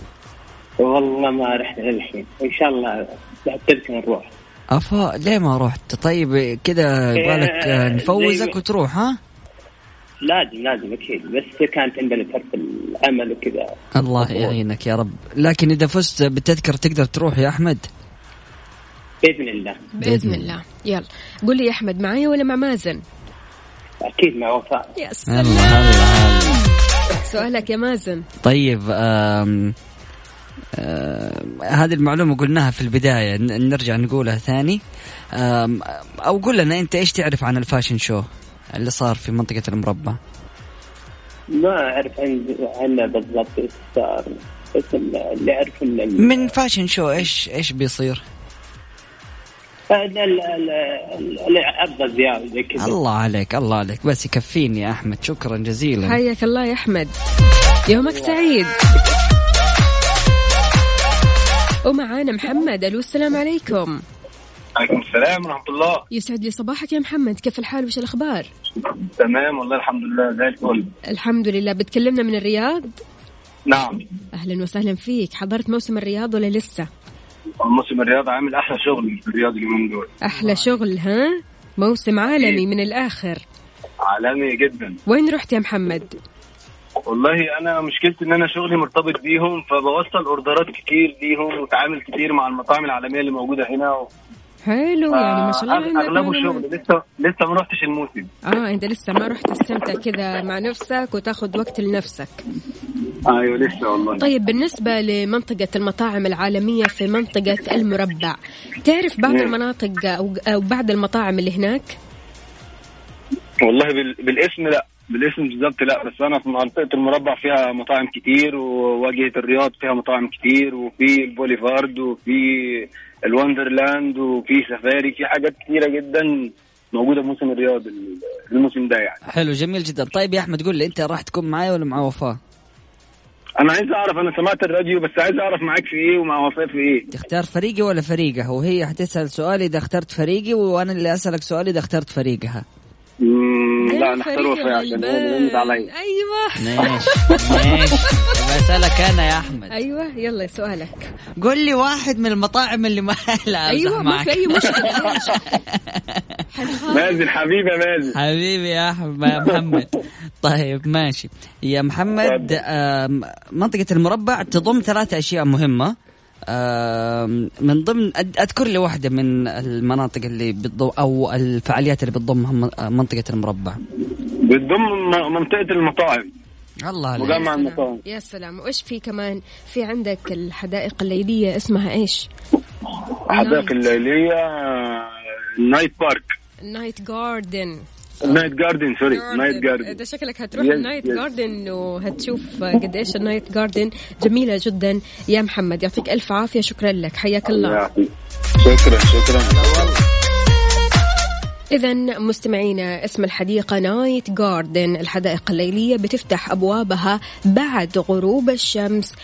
S12: والله ما رحت للحين إن شاء الله بعد تذكر نروح.
S5: أفا ليه ما رحت؟ طيب كذا يبغالك
S12: إيه،
S5: نفوزك وتروح ها؟
S12: لازم لازم أكيد. بس كانت عندنا فرق الأمل وكذا.
S5: الله يعينك يا رب. لكن إذا فزت بالتذكرة تقدر تروح يا أحمد؟
S12: بإذن الله.
S4: بإذن الله. يلا. قول لي يا أحمد معايا ولا مع مازن؟
S12: أكيد مع وفاء.
S4: يا
S5: هلا
S4: سلام.
S5: هلا هلا
S4: سؤالك يا مازن.
S5: طيب آم آم هذه المعلومة قلناها في البداية ن- نرجع نقولها ثاني. أو قول لنا أنت إيش تعرف عن الفاشن شو اللي صار في منطقة المربع؟
S12: ما أعرف عن عنه بالضبط إيش صار بس اللي ال-
S5: من فاشن شو؟ إيش إيش بيصير؟
S12: ال- ال- ال- ال- العرض الزياده زي كذا.
S5: الله عليك الله عليك. بس يكفيني يا أحمد. شكرا جزيلا.
S4: حياك الله يا أحمد. يومك سعيد. ومعانا محمد. ألو السلام عليكم.
S13: عليكم السلام ورحمة الله.
S4: يسعد لي صباحك يا محمد. كيف الحال؟ وش الأخبار؟
S13: تمام والله الحمد لله. زي الفل.
S4: الحمد لله. بتكلمنا من الرياض؟
S13: نعم.
S4: أهلا وسهلا فيك. حضرت موسم الرياض ولا لسه؟
S13: موسم الرياضة عامل أحلى شغل في الرياض اليومين دول.
S4: أحلى شغل ها؟ موسم عالمي من الآخر.
S13: عالمي جدا.
S4: وين رحت يا محمد؟
S13: والله أنا مشكلتي إن أنا شغلي مرتبط بيهم فبوصل أوردرات كتير ليهم وتعامل كتير مع المطاعم العالمية اللي موجودة هنا.
S4: حلو يعني ما شاء الله معلومات.
S13: شغل. لسه لسه ما رحتش الموسم.
S4: آه أنت لسه ما رحت تستمتع كذا مع نفسك وتاخذ وقت لنفسك.
S13: أيوه لسه والله.
S4: طيب بالنسبة لمنطقة المطاعم العالمية في منطقة المربع تعرف بعض
S13: نعم.
S4: المناطق أو بعض المطاعم اللي هناك؟
S13: والله بال... بالاسم لا. بالاسم بالظبط لا. بس أنا في منطقة المربع فيها مطاعم كتير وواجهة الرياض فيها مطاعم كتير وفي البوليفارد وفي الوندرلاند وفي سفاري في حاجات كتيرة جدا موجودة في موسم الرياض الموسم ده يعني.
S5: حلو جميل جدا. طيب يا أحمد قول لي أنت راح تكون معايا ولا مع وفاء
S13: أنا عايز أعرف أنا سمعت الراديو بس عايز أعرف معاك في إيه ومع وفاء في إيه.
S5: تختار فريقي ولا فريقها؟ وهي حتسأل سؤال إذا اخترت فريقي وأنا اللي أسألك سؤال إذا اخترت فريقها.
S13: لا
S4: يا
S13: نختار وفاء عشان عليا.
S4: أيوه.
S5: ماشي ماشي. بسألك أنا يا أحمد.
S4: أيوه يلا سؤالك.
S5: قول لي واحد من المطاعم اللي ما لا أيوه
S4: ما. في أي مشكلة.
S13: مازن حبيبي يا مازن
S5: حبيبي يا أحمد يا محمد. طيب ماشي. يا محمد منطقة المربع تضم ثلاث أشياء مهمة. من ضمن أذكر لي واحدة من المناطق اللي بتضم أو الفعاليات اللي بتضمها من- منطقة المربع.
S13: بتضم منطقة المطاعم.
S5: الله عليك.
S13: مجمع المطاعم.
S4: يا سلام. وإيش في كمان؟ في عندك الحدائق الليلية اسمها إيش؟
S13: حدائق الليلية Night Park
S4: Night Garden
S13: Night Garden sorry Night Garden
S4: انت شكلك هتروح ال
S13: Night.
S4: Garden وهتشوف قديش ال Night Garden جميلة جدا. يا محمد يعطيك ألف عافية. شكرا لك. حياك الله.
S13: شكرا شكرا.
S4: إذا مستمعينا اسم الحديقة Night Garden الحدائق الليلية بتفتح أبوابها بعد غروب الشمس.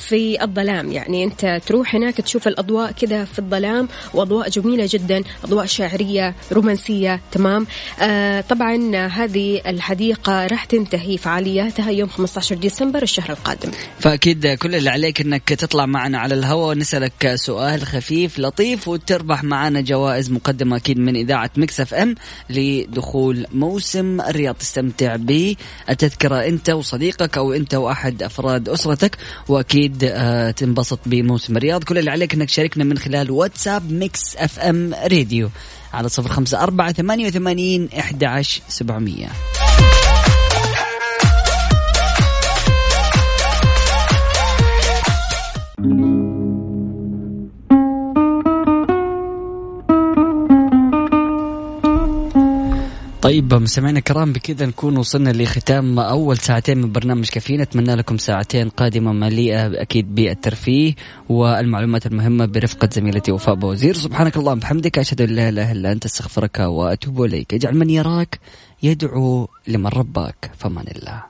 S4: في الظلام. يعني أنت تروح هناك تشوف الأضواء كذا في الظلام وأضواء جميلة جدا أضواء شعريه رومانسية تمام؟ آه طبعا هذه الحديقة راح تنتهي فعالياتها يوم 15 ديسمبر الشهر القادم.
S5: فأكيد كل اللي عليك إنك تطلع معنا على الهواء ونسألك سؤال خفيف لطيف وتربح معنا جوائز مقدمة أكيد من إذاعة Mix FM لدخول موسم الرياض. تستمتع بالتذكره أنت وصديقك أو أنت وأحد أفراد أسرتك وأكيد آه تنبسط بموسم الرياض. كل اللي عليك إنك تشاركنا من خلال واتساب Mix FM Radio على صفر خمسة أربعة ثمانية وثمانين إحدى عشر سبعمية. طيب مستمعينا الكرام بكذا نكون وصلنا لختام أول ساعتين من برنامج كافيين. أتمنى لكم ساعتين قادمة مليئة أكيد بالترفيه والمعلومات المهمة برفقة زميلتي وفاء بوزير سبحانك اللهم وبحمدك أشهد أن لا إله إلا أنت أستغفرك وأتوب إليك. اجعل من يراك يدعو لمن رباك فمن الله.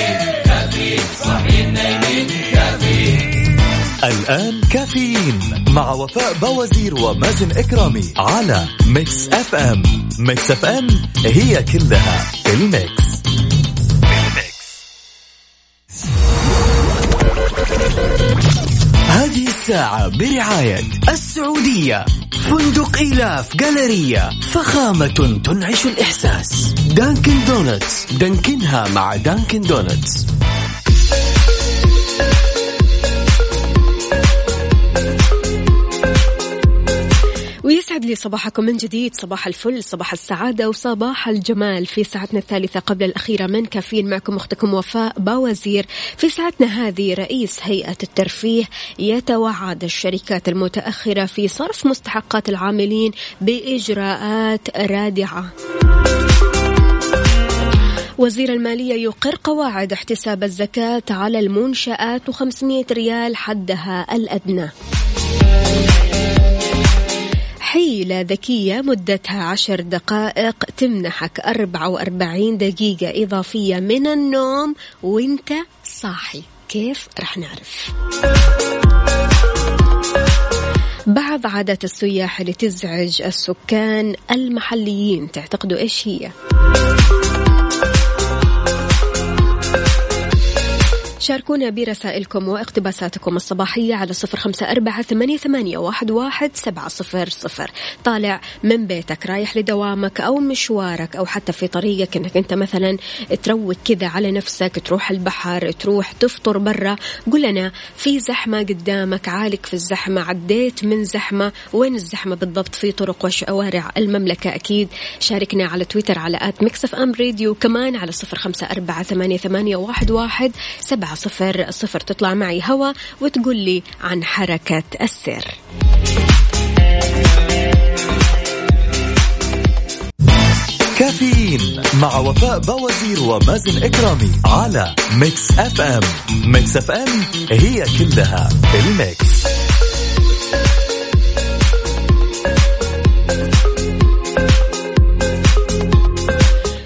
S8: الآن كافيين مع وفاء بوازير ومازن إكرامي على Mix FM. Mix FM هي كلها في ال mix.
S3: هذه الساعة برعاية السعودية. فندق إيلاف Galleria فخامة تنعش الإحساس. Dunkin' Donuts. دانكنها مع Dunkin' Donuts.
S4: ويسعد لي صباحكم من جديد صباح الفل صباح السعادة وصباح الجمال في ساعتنا الثالثة قبل الأخيرة من كافيين معكم أختكم وفاء باوزير. في ساعتنا هذه رئيس هيئة الترفيه يتوعد الشركات المتأخرة في صرف مستحقات العاملين بإجراءات رادعة. وزير المالية يقر قواعد احتساب الزكاة على المنشآت و500 ريال حدها الأدنى. حيلة ذكية مدتها عشر دقائق تمنحك 44 دقيقة إضافية من النوم وإنت صاحي كيف رح نعرف بعض عادات السياح اللي تزعج السكان المحليين تعتقدوا إيش هي؟ شاركونا برسائلكم واقتباساتكم الصباحية على صفر خمسة أربعة ثمانية, واحد, سبعة صفر صفر. طالع من بيتك رايح لدوامك أو مشوارك أو حتى في طريقك أنك أنت مثلا تروق كذا على نفسك تروح البحر تروح تفطر برا قل لنا في زحمة قدامك عالق في الزحمة عديت من زحمة وين الزحمة بالضبط؟ في طرق وشوارع المملكة أكيد. شاركنا على تويتر على at Mix FM Radio كمان على صفر خمسة أربعة ثمانية, واحد سبعة صفر صفر. تطلع معي هوا وتقول لي عن حركة السير.
S8: كافيين مع وفاء بوازير ومازن إكرامي على Mix FM Mix FM هي كلها ال mix.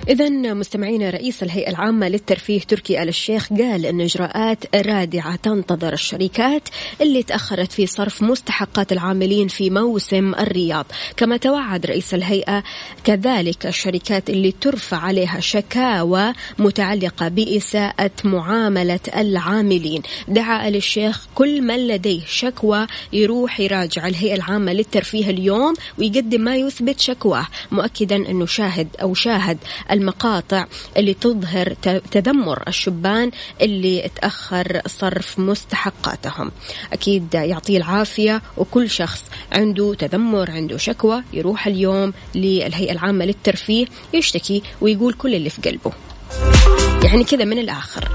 S4: إذا مستمعينا رئيس الهيئة العامة للترفيه تركي آل الشيخ قال أن إجراءات رادعة تنتظر الشركات اللي تأخرت في صرف مستحقات العاملين في موسم الرياض. كما توعد رئيس الهيئة كذلك الشركات اللي ترفع عليها شكاوى متعلقة بإساءة معاملة العاملين. دعا آل الشيخ كل من لديه شكوى يروح يراجع الهيئة العامة للترفيه اليوم ويقدم ما يثبت شكواه مؤكدا أنه شاهد أو شاهد المقاطع اللي تظهر تذمر الشبان اللي تأخر صرف مستحقاتهم. أكيد يعطيه العافية وكل شخص عنده تذمر عنده شكوى يروح اليوم للهيئة العامة للترفيه يشتكي ويقول كل اللي في قلبه. يعني كذا من الآخر.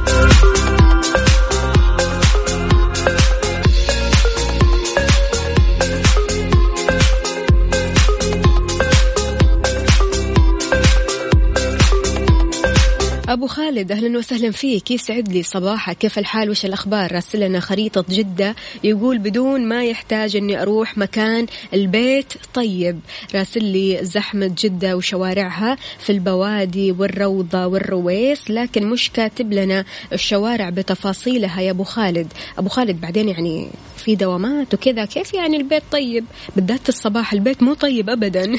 S4: أبو خالد أهلا وسهلا فيك. يسعد لي صباحك. كيف الحال؟ وش الأخبار؟ راسل لنا خريطة جدة يقول بدون ما يحتاج أني أروح مكان البيت. طيب راسل لي زحمة جدة وشوارعها في البوادي والروضة والرويس لكن مش كاتب لنا الشوارع بتفاصيلها يا أبو خالد. أبو خالد بعدين يعني في دوامات وكذا. كيف يعني البيت طيب؟ بالذات الصباح البيت مو طيب أبدا.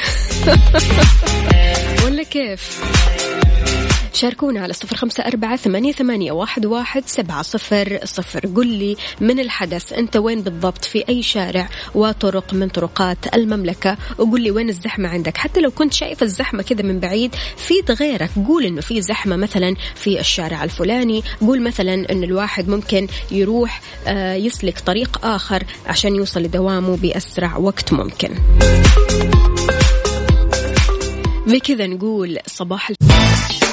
S4: ولا كيف؟ شاركونا على صفر خمسة أربعة ثمانية, ثمانية واحد, واحد سبعة صفر صفر. قل لي من الحدث أنت وين بالضبط؟ في أي شارع وطرق من طرقات المملكة؟ وقل لي وين الزحمة عندك؟ حتى لو كنت شايف الزحمة كذا من بعيد في غيرك. قول إنه في زحمة مثلا في الشارع الفلاني. قول مثلا إن الواحد ممكن يروح آه، يسلك طريق آخر عشان يوصل لدوامه بأسرع وقت ممكن. بكذا نقول صباح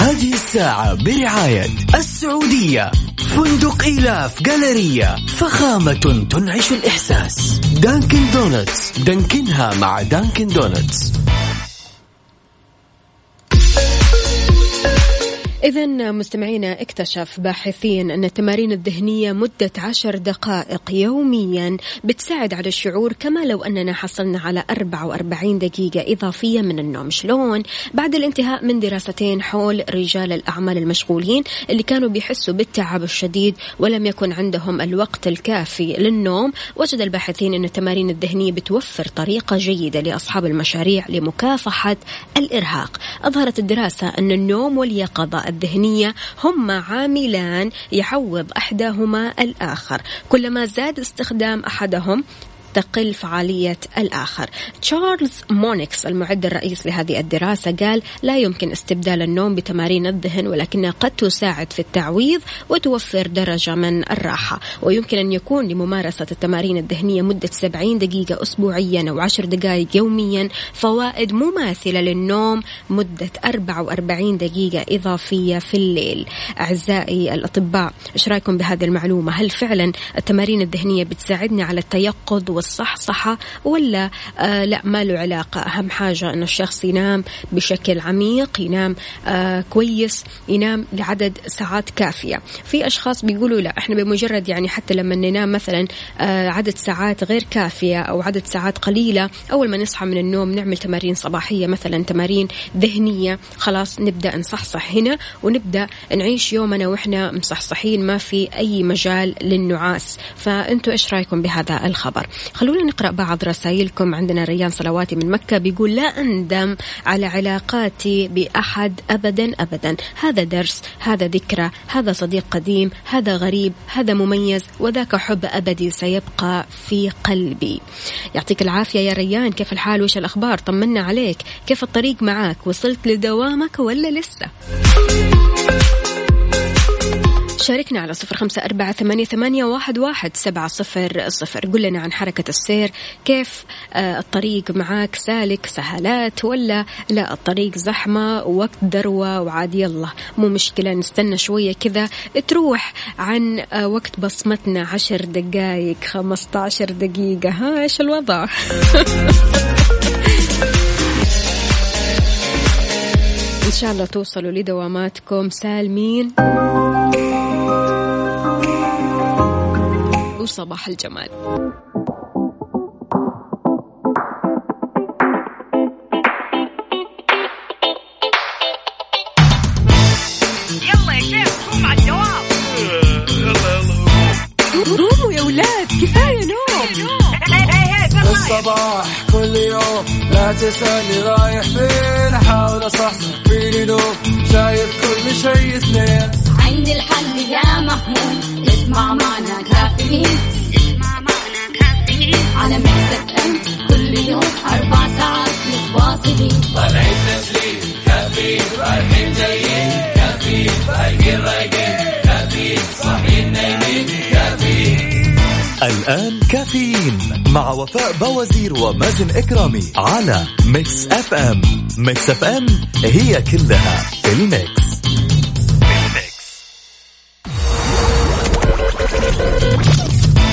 S3: هذه الساعة برعاية السعودية. فندق إيلاف Galleria فخامة تنعش الإحساس. Dunkin' Donuts. دانكنها مع Dunkin' Donuts.
S4: إذا مستمعينا اكتشف باحثين أن التمارين الذهنية مدة عشر دقائق يوميا بتساعد على الشعور كما لو أننا حصلنا على 44 دقيقة إضافية من النوم شلون؟ بعد الانتهاء من دراستين حول رجال الأعمال المشغولين اللي كانوا بيحسوا بالتعب الشديد ولم يكن عندهم الوقت الكافي للنوم وجد الباحثين أن التمارين الذهنية بتوفر طريقة جيدة لأصحاب المشاريع لمكافحة الإرهاق أظهرت الدراسة أن النوم واليقظة الذهنية هما عاملان يعوض أحداهما الآخر. كلما زاد استخدام أحدهم تقل فعالية الآخر. تشارلز مونيكس المعد الرئيس لهذه الدراسة قال لا يمكن استبدال النوم بتمارين الذهن ولكنها قد تساعد في التعويض وتوفر درجة من الراحة. ويمكن أن يكون لممارسة التمارين الذهنية مدة 70 دقيقة أسبوعيا أو 10 دقائق يوميا فوائد مماثلة للنوم مدة 44 دقيقة إضافية في الليل. أعزائي الأطباء إيش رأيكم بهذه المعلومة؟ هل فعلا التمارين الذهنية بتساعدني على التيقظ والصحصحة ولا آه لا ما له علاقة. أهم حاجة أن الشخص ينام بشكل عميق ينام آه كويس ينام لعدد ساعات كافية. في أشخاص بيقولوا لا إحنا بمجرد يعني حتى لما ننام مثلا آه عدد ساعات غير كافية أو عدد ساعات قليلة أول ما نصحى من النوم نعمل تمارين صباحية مثلا تمارين ذهنية. خلاص نبدأ نصحصح هنا ونبدأ نعيش يومنا وإحنا مصحصحين ما في أي مجال للنعاس. فأنتوا إيش رأيكم بهذا الخبر؟ خلونا نقرأ بعض رسائلكم. عندنا ريان صلواتي من مكة بيقول لا أندم على علاقاتي بأحد أبدا أبدا. هذا درس هذا ذكرى هذا صديق قديم هذا غريب هذا مميز وذاك حب أبدي سيبقى في قلبي. يعطيك العافية يا ريان. كيف الحال؟ وش الأخبار؟ طمنا عليك. كيف الطريق معك؟ وصلت لدوامك ولا لسه؟ شاركنا على صفر خمسة أربعة ثمانية, ثمانية واحد, واحد سبعة صفر صفر. قل لنا عن حركة السير. كيف آه الطريق معاك؟ سالك سهالات ولا لا؟ الطريق زحمة وقت ذروة وعاد يلا. مو مشكلة نستنى شوية كذا. تروح عن آه وقت بصمتنا عشر دقايق خمسة عشر دقيقة. ها إيش الوضع؟ إن شاء الله توصلوا لدواماتكم سالمين. كفاية نوم.
S2: الصباح كل يوم لا تسألني رايح فين. أحاول أصحصح فيني نوم شايف كل شيء سنين
S14: عندي الحل يا محمود اسمع معنا كافيين اسمع معنا كافيين على مكتب ام كل يوم أربع ساعات متواصلين
S3: طالعين تسليم كافيين رايحين جايين كافيين رايقين رايقين كافيين صاحيين نايمين كافيين
S8: الآن كافيين مع وفاء بوازير ومازن إكرامي على Mix FM Mix FM هي كلها في ال mix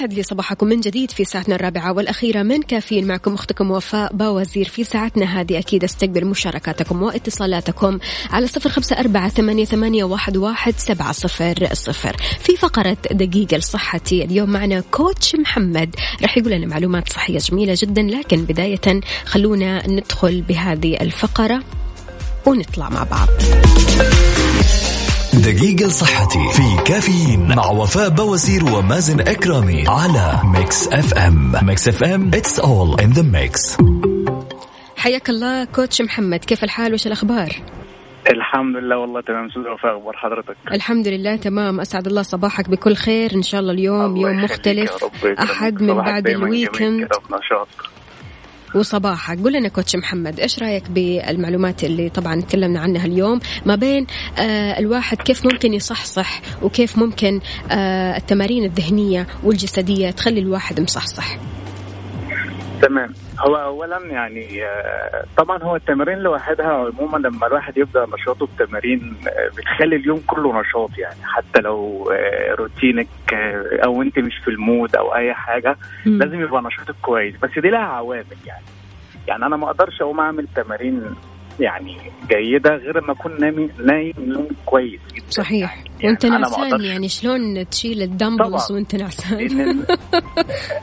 S4: ويسعد لي صباحكم من جديد في ساعتنا الرابعة والأخيرة من كافيين معكم أختكم وفاء باوزير في ساعتنا هذه. أكيد أستقبل مشاركاتكم واتصالاتكم على صفر خمسة أربعة ثمانية, ثمانية واحد, واحد سبعة صفر صفر. في فقرة دقيقة لصحتي اليوم معنا كوتش محمد. راح يقول لنا معلومات صحية جميلة جدا لكن بداية خلونا ندخل بهذه الفقرة ونطلع مع بعض.
S8: دقيقة لصحتي في كافيين مع وفاء بوازير ومازن إكرامي على ميكس أف أم. ميكس أف أم it's all in the mix.
S4: حياك الله coach محمد كيف الحال؟ وش الأخبار؟
S15: الحمد لله والله تمام. أستاذ وفاء أخبار حضرتك؟
S4: الحمد لله تمام. أسعد الله صباحك بكل خير. إن شاء الله اليوم
S15: الله
S4: يوم مختلف. أحد من بعد
S15: ال weekend.
S4: وصباحك. قول لنا coach محمد إيش رأيك بالمعلومات اللي طبعا تكلمنا عنها اليوم ما بين آه الواحد كيف ممكن يصحصح وكيف ممكن آه التمارين الذهنية والجسدية تخلي الواحد مصحصح؟
S15: تمام. هو اولا يعني آه، طبعا هو التمارين لوحدها عموما لما الواحد يبدأ نشاطه بتمارين آه، بتخلي اليوم كله نشاط يعني. حتى لو آه، روتينك أو أنت مش في ال mood أو أي
S4: حاجة.
S15: لازم يبقى نشاطك كويس. بس دي لها عوامل يعني. يعني أنا ما أقدرش أقوم أعمل تمارين يعني جيدة غير اما أكون نايم نايم نوم كويس جدا
S4: صحيح وأنت
S15: أنا ما
S4: نعسان. يعني شلون تشيل الدمبلز. وأنت نعسان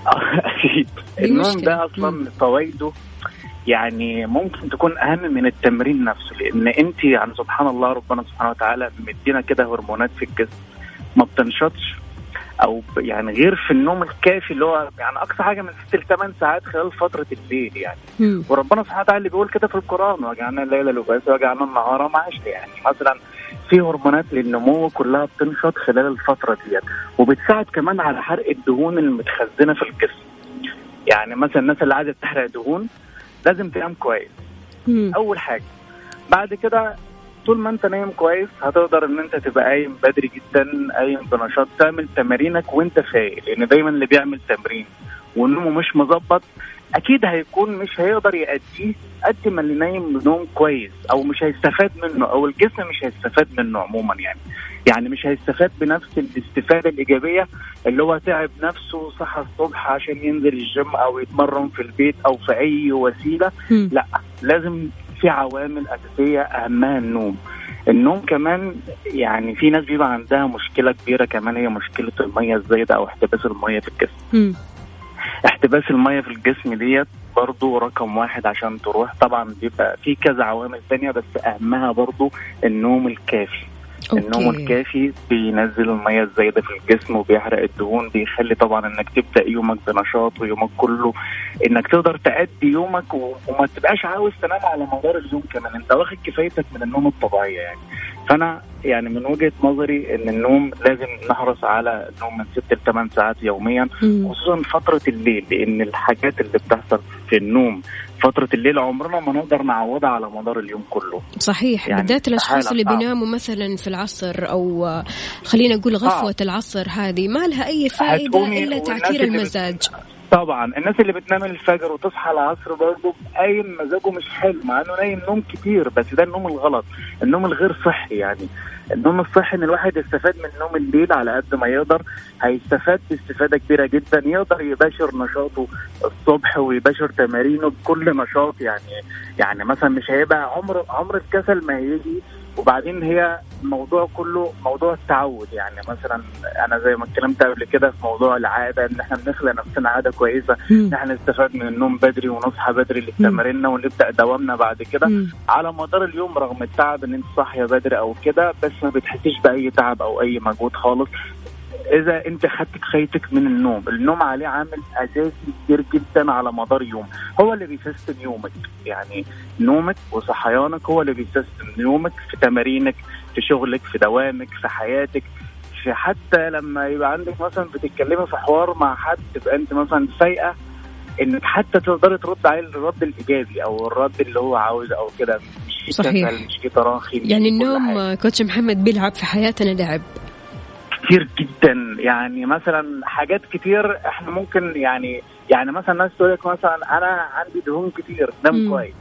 S4: أكيد
S15: النوم. ده أصلا فوائده يعني ممكن تكون أهم من التمرين نفسه لأن أنت يعني سبحان الله ربنا سبحانه وتعالى مدينا كده هرمونات في الجسم ما بتنشطش أو يعني غير في النوم الكافي اللي هو يعني أقصى حاجة من 6 ل 8 ساعات خلال فترة الليل يعني.
S4: مم.
S15: وربنا سبحانه وتعالى اللي بيقول كده في القرآن وجعلنا الليل لباسا وجعلنا النهار معاشا. يعني مثلا في هرمونات للنمو كلها بتنشط خلال الفترة ديت وبتساعد كمان على حرق الدهون المتخزنة في الجسم. يعني مثلا الناس اللي عايزة تحرق دهون لازم تنام كويس.
S4: مم.
S15: أول حاجة. بعد كده طول ما انت نايم كويس هتقدر إن انت تبقى قايم بدري جدا قايم بنشاط تعمل تمارينك وانت فايق لأن دايما اللي بيعمل تمرين ونومه مش مظبط أكيد هيكون مش هيقدر يأديه قد ما اللي نايم نوم كويس أو مش هيستفاد منه أو الجسم مش هيستفاد منه عموما يعني يعني مش هيستفاد بنفس الاستفادة الإيجابية اللي هو تعب نفسه صحى الصبح عشان ينزل الجيم أو يتمرن في البيت أو في أي وسيلة
S4: مم.
S15: لأ لازم في عوامل أساسية أهمها النوم. النوم كمان يعني في ناس بيبقى عندها مشكلة كبيرة كمان هي مشكلة المية الزايدة أو احتباس المية في الجسم. احتباس المية في الجسم ديت برضو رقم واحد عشان تروح. طبعا بيبقى في كذا عوامل تانية بس أهمها برضو النوم الكافي. النوم
S4: okay.
S15: الكافي بينزل الميه الزايدة في الجسم وبيحرق الدهون بيخلي طبعا إنك تبدأ يومك بنشاط ويومك كله إنك تقدر تأدي يومك وما تبقاش عاوز تنام على مدار اليوم كمان أنت واخد كفايتك من النوم الطبيعيه يعني فأنا يعني من وجهة نظري إن النوم لازم نحرص على النوم من ست لثمان ساعات يوميا. خصوصا فترة الليل لأن الحاجات اللي بتحصل في النوم فترة الليل عمرنا ما نقدر نعوضها على مدار اليوم كله.
S4: صحيح
S15: يعني
S4: بالذات
S15: استحالة
S4: اللي. بيناموا مثلا في العصر آه، خلينا نقول غفوة العصر هذه ما لها
S15: هتقومي
S4: إلا
S15: والناس
S4: تعكير
S15: بت-
S4: المزاج.
S15: طبعا. الناس اللي بتنام الفجر وتصحى العصر برضه قايم مزاجه مش حلو مع إنه نايم نوم كتير بس ده النوم الغلط. النوم الغير صحي يعني. النوم الصحي إن الواحد يستفاد من نوم الليل على قد ما يقدر هيستفاد باستفادة كبيرة جدا. يقدر يباشر نشاطه الصبح ويباشر تمارينه بكل نشاط يعني. يعني مثلا مش هيبقى عمر عمر الكسل ما هيجي وبعدين هي الموضوع كله موضوع التعود يعني مثلا أنا زي ما اتكلمت قبل كده في موضوع العادة إن إحنا بنخلق نفسنا عادة كويسة إن إحنا نستفاد من النوم بدري ونصحى بدري لتماريننا ونبدأ دوامنا بعد كده. على مدار اليوم رغم التعب إن أنت صاحية بدري أو كده بس ما بتحسيش بأي تعب أو أي مجهود خالص. إذا أنت خدت كفايتك من النوم النوم عليه عامل أساسي كبير جدا على مدار يوم هو اللي بي system يومك. يعني نومك وصحيانك هو اللي بي system يومك في تمارينك في شغلك في دوامك في حياتك. في حتى لما يبقى عندك مثلا بتتكلمي في حوار مع حد تبقى أنت مثلا فايقة إنك حتى تقدري ترد عليه الرد الإيجابي أو الرد اللي هو عاوزه أو كده. مش
S4: صحيح.
S15: مش في تراخي
S4: يعني النوم coach محمد بيلعب في حياتنا لعب.
S15: كتير جدا يعني مثلا حاجات كتير إحنا ممكن يعني يعني مثلا ناس تقول لك مثلا أنا عندي دهون كتير نام. كويس.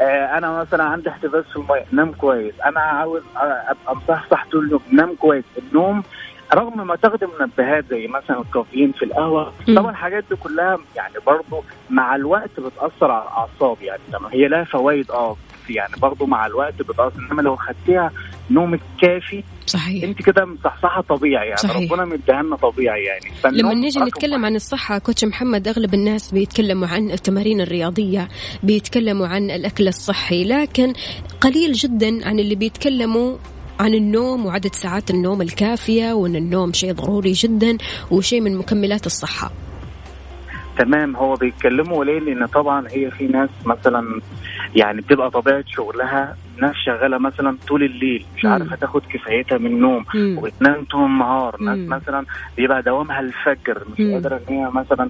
S15: آه أنا مثلا عندي احتباس في المية نام كويس أنا عاوز أبقى مصحصح طول اليوم نام كويس النوم رغم ما تاخد منبهات زي مثلا الكافيين في
S4: القهوة.
S15: طبعا الحاجات دي كلها يعني برضو مع الوقت بتأثر على الأعصاب يعني لما هي لها فوائد آه يعني برضو مع الوقت بتأثر إنما لو خدتيها نومك كافي.
S4: صحيح.
S15: انت كده مصحصحة طبيعي يعني
S4: صحيح.
S15: ربنا مديها لنا طبيعي يعني.
S4: لما نيجي نتكلم عن الصحة كوتش محمد أغلب الناس بيتكلموا عن التمارين الرياضية بيتكلموا عن الأكل الصحي لكن قليل جدا عن اللي بيتكلموا عن النوم وعدد ساعات النوم الكافية وأن النوم شيء ضروري جدا وشيء من مكملات الصحة.
S15: تمام هو بيتكلموا ليه لأن طبعا هي في ناس مثلا يعني بتبقى طبيعة شغلها ناس شغالة مثلا طول الليل مش. عارفة تاخد كفايتها من النوم. وبتنام طول النهار ناس. مثلا بيبقى دوامها الفجر مش. قادرة إن هي مثلا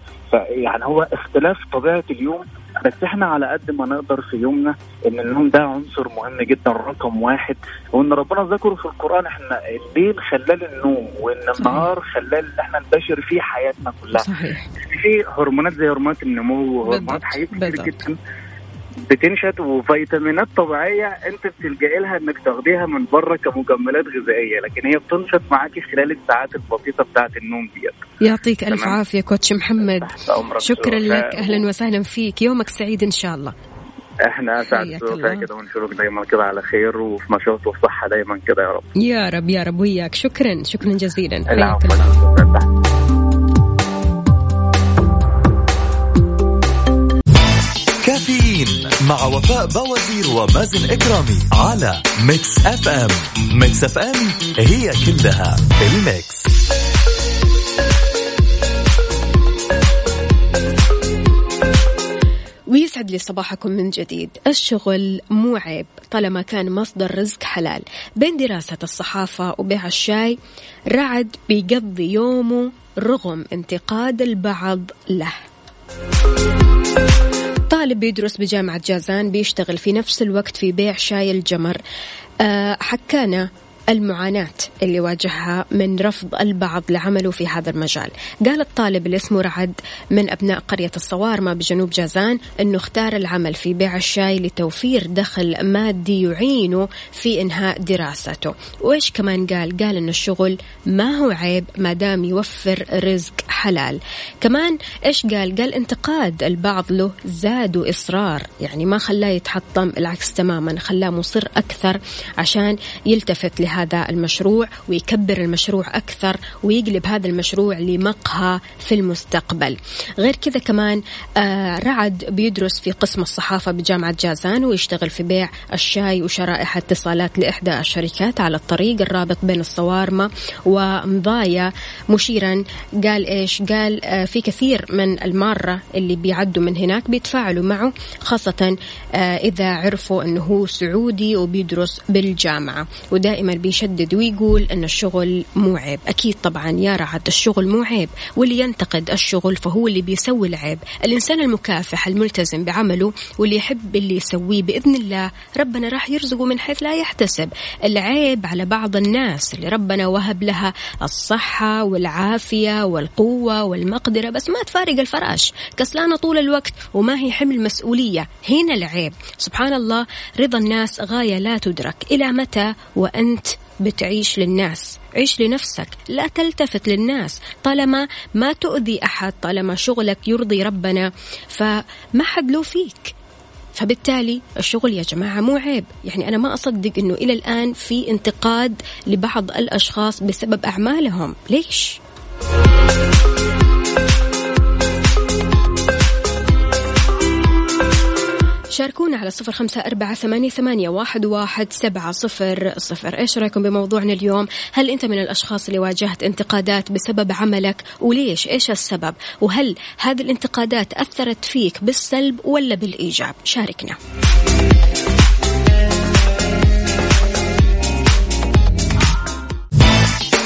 S15: يعني هو اختلاف طبيعة اليوم بس إحنا على قد ما نقدر في يومنا إن النوم ده عنصر مهم جدا رقم واحد وإن ربنا ذكره في القرآن إحنا الليل خلال النوم وإن النهار خلال اللي إحنا نباشر فيه حياتنا كلها
S4: صحيح
S15: في هرمونات زي هرمونات النمو وهرمونات حاجات كتير. جدا بتنشط وفيتامينات طبيعية انت بتلجئي لها انك تاخديها من بره كمكملات غذائية لكن هي بتنشط معاكي خلال الساعات البسيطة بتاعه النوم ديت.
S4: يعطيك ألف
S15: تمام.
S4: عافية كوتش محمد. شكرا. لك. أهلا وسهلا فيك. يومك سعيد إن شاء الله.
S15: إحنا اسعد. كده ونشوفك دايما كده على خير وفي نشاط وفي صحه دايما كده يا رب.
S4: يا رب يا رب. وياك. شكرا. شكرا جزيلا. حياك الله.
S8: كافيين مع وفاء بوازير ومازن إكرامي على ميكس أف أم. ميكس أف أم هي كلها الميكس.
S4: ويسعد لي صباحكم من جديد. الشغل مو عيب طالما كان مصدر رزق حلال. بين دراسة الصحافة وبيع الشاي رعد بيقضي يومه رغم انتقاد البعض له. طالب بيدرس بجامعة جازان بيشتغل في نفس الوقت في بيع شاي الجمر. أه حكانا المعاناة اللي واجهها من رفض البعض لعمله في هذا المجال. قال الطالب اللي اسمه رعد من أبناء قرية الصوارمة بجنوب جازان أنه اختار العمل في بيع الشاي لتوفير دخل مادي يعينه في إنهاء دراسته. وإيش كمان قال؟ قال أن الشغل ما هو عيب ما دام يوفر رزق حلال. كمان إيش قال؟ قال انتقاد البعض له زاد إصرار يعني ما خلاه يتحطم العكس تماما خلاه مصر أكثر عشان يلتفت لهذا هذا المشروع ويكبر المشروع أكثر ويقلب هذا المشروع لمقهى في المستقبل. غير كذا كمان آه رعد بيدرس في قسم الصحافة بجامعة جازان ويشتغل في بيع الشاي وشرائح اتصالات لإحدى الشركات على الطريق الرابط بين الصوارمة ومضايا. مشيرا قال إيش؟ قال آه في كثير من المارة اللي بيعدوا من هناك بيتفاعلوا معه خاصة آه إذا عرفوا أنه هو سعودي وبيدرس بالجامعة. ودائما بيشدد ويقول أن الشغل مو عيب أكيد طبعا يا رعد الشغل مو عيب واللي ينتقد الشغل فهو اللي بيسوي العيب. الإنسان المكافح الملتزم بعمله واللي يحب اللي يسويه بإذن الله ربنا راح يرزقه من حيث لا يحتسب. العيب على بعض الناس اللي ربنا وهب لها الصحة والعافية والقوة والمقدرة بس ما تفارق الفراش. كسلانة طول الوقت وما هي حمل مسؤولية. هنا العيب. سبحان الله رضا الناس غاية لا تدرك. إلى متى وأنت بتعيش للناس. عيش لنفسك لا تلتفت للناس. طالما ما تؤذي أحد طالما شغلك يرضي ربنا فما حد له فيك. فبالتالي الشغل يا جماعة مو عيب. يعني أنا ما أصدق أنه إلى الآن في انتقاد لبعض الأشخاص بسبب أعمالهم. ليش؟ شاركونا على صفر خمسة أربعة ثمانية, ثمانية واحد, واحد سبعة صفر صفر. إيش رأيكم بموضوعنا اليوم؟ هل أنت من الأشخاص اللي واجهت انتقادات بسبب عملك؟ وليش؟ إيش السبب؟ وهل هذه الانتقادات أثرت فيك بالسلب ولا بالإيجاب؟ شاركنا.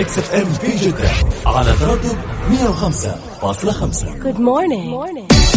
S2: ميكس اف ام في جدة على تردد 105.5
S4: Good morning.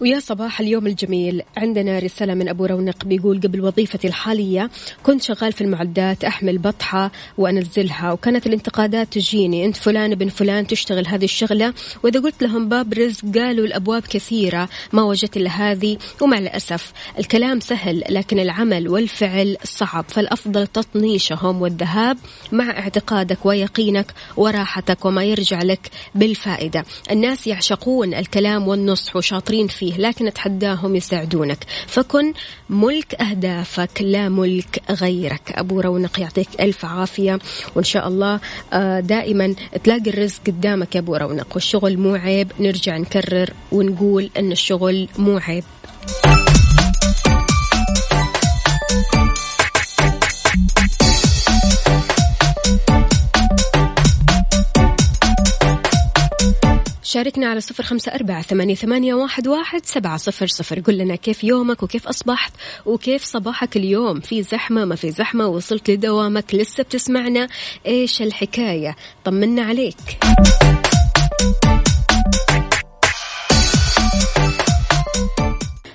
S4: ويا صباح اليوم الجميل. عندنا رسالة من أبو رونق بيقول قبل وظيفتي الحالية كنت شغال في المعدات أحمل بطحة وأنزلها وكانت الانتقادات تجيني أنت فلان ابن فلان تشتغل هذه الشغلة. وإذا قلت لهم باب رزق قالوا الأبواب كثيرة ما وجدت إلا هذه ومع الأسف الكلام سهل لكن العمل والفعل صعب فالأفضل تطنيشهم والذهاب مع اعتقادك ويقينك وراحتك وما يرجع لك بالفائدة. الناس يعشقون الكلام والنصح وشاطرين فيه. لكن أتحداهم يساعدونك. فكن ملك أهدافك لا ملك غيرك. أبو رونق يعطيك ألف عافية وإن شاء الله آه، دائما تلاقي الرزق قدامك يا أبو رونق. والشغل مو عيب نرجع نكرر ونقول أن الشغل مو عيب. شاركنا على صفر خمسة أربعة ثمانية, واحد سبعة صفر صفر. قل لنا كيف يومك وكيف أصبحت وكيف صباحك اليوم؟ في زحمة ما في زحمة؟ وصلت لدوامك؟ لسه بتسمعنا؟ إيش الحكاية؟ طمنا عليك.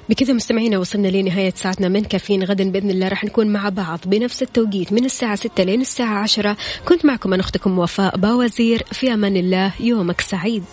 S4: بكذا مستمعينا وصلنا لنهاية ساعتنا من كافيين. غدا بإذن الله راح نكون مع بعض بنفس التوقيت من الساعة 6 لين الساعة 10 كنت معكم أنا أختكم وفاء باوزير. في أمان الله يومك سعيد.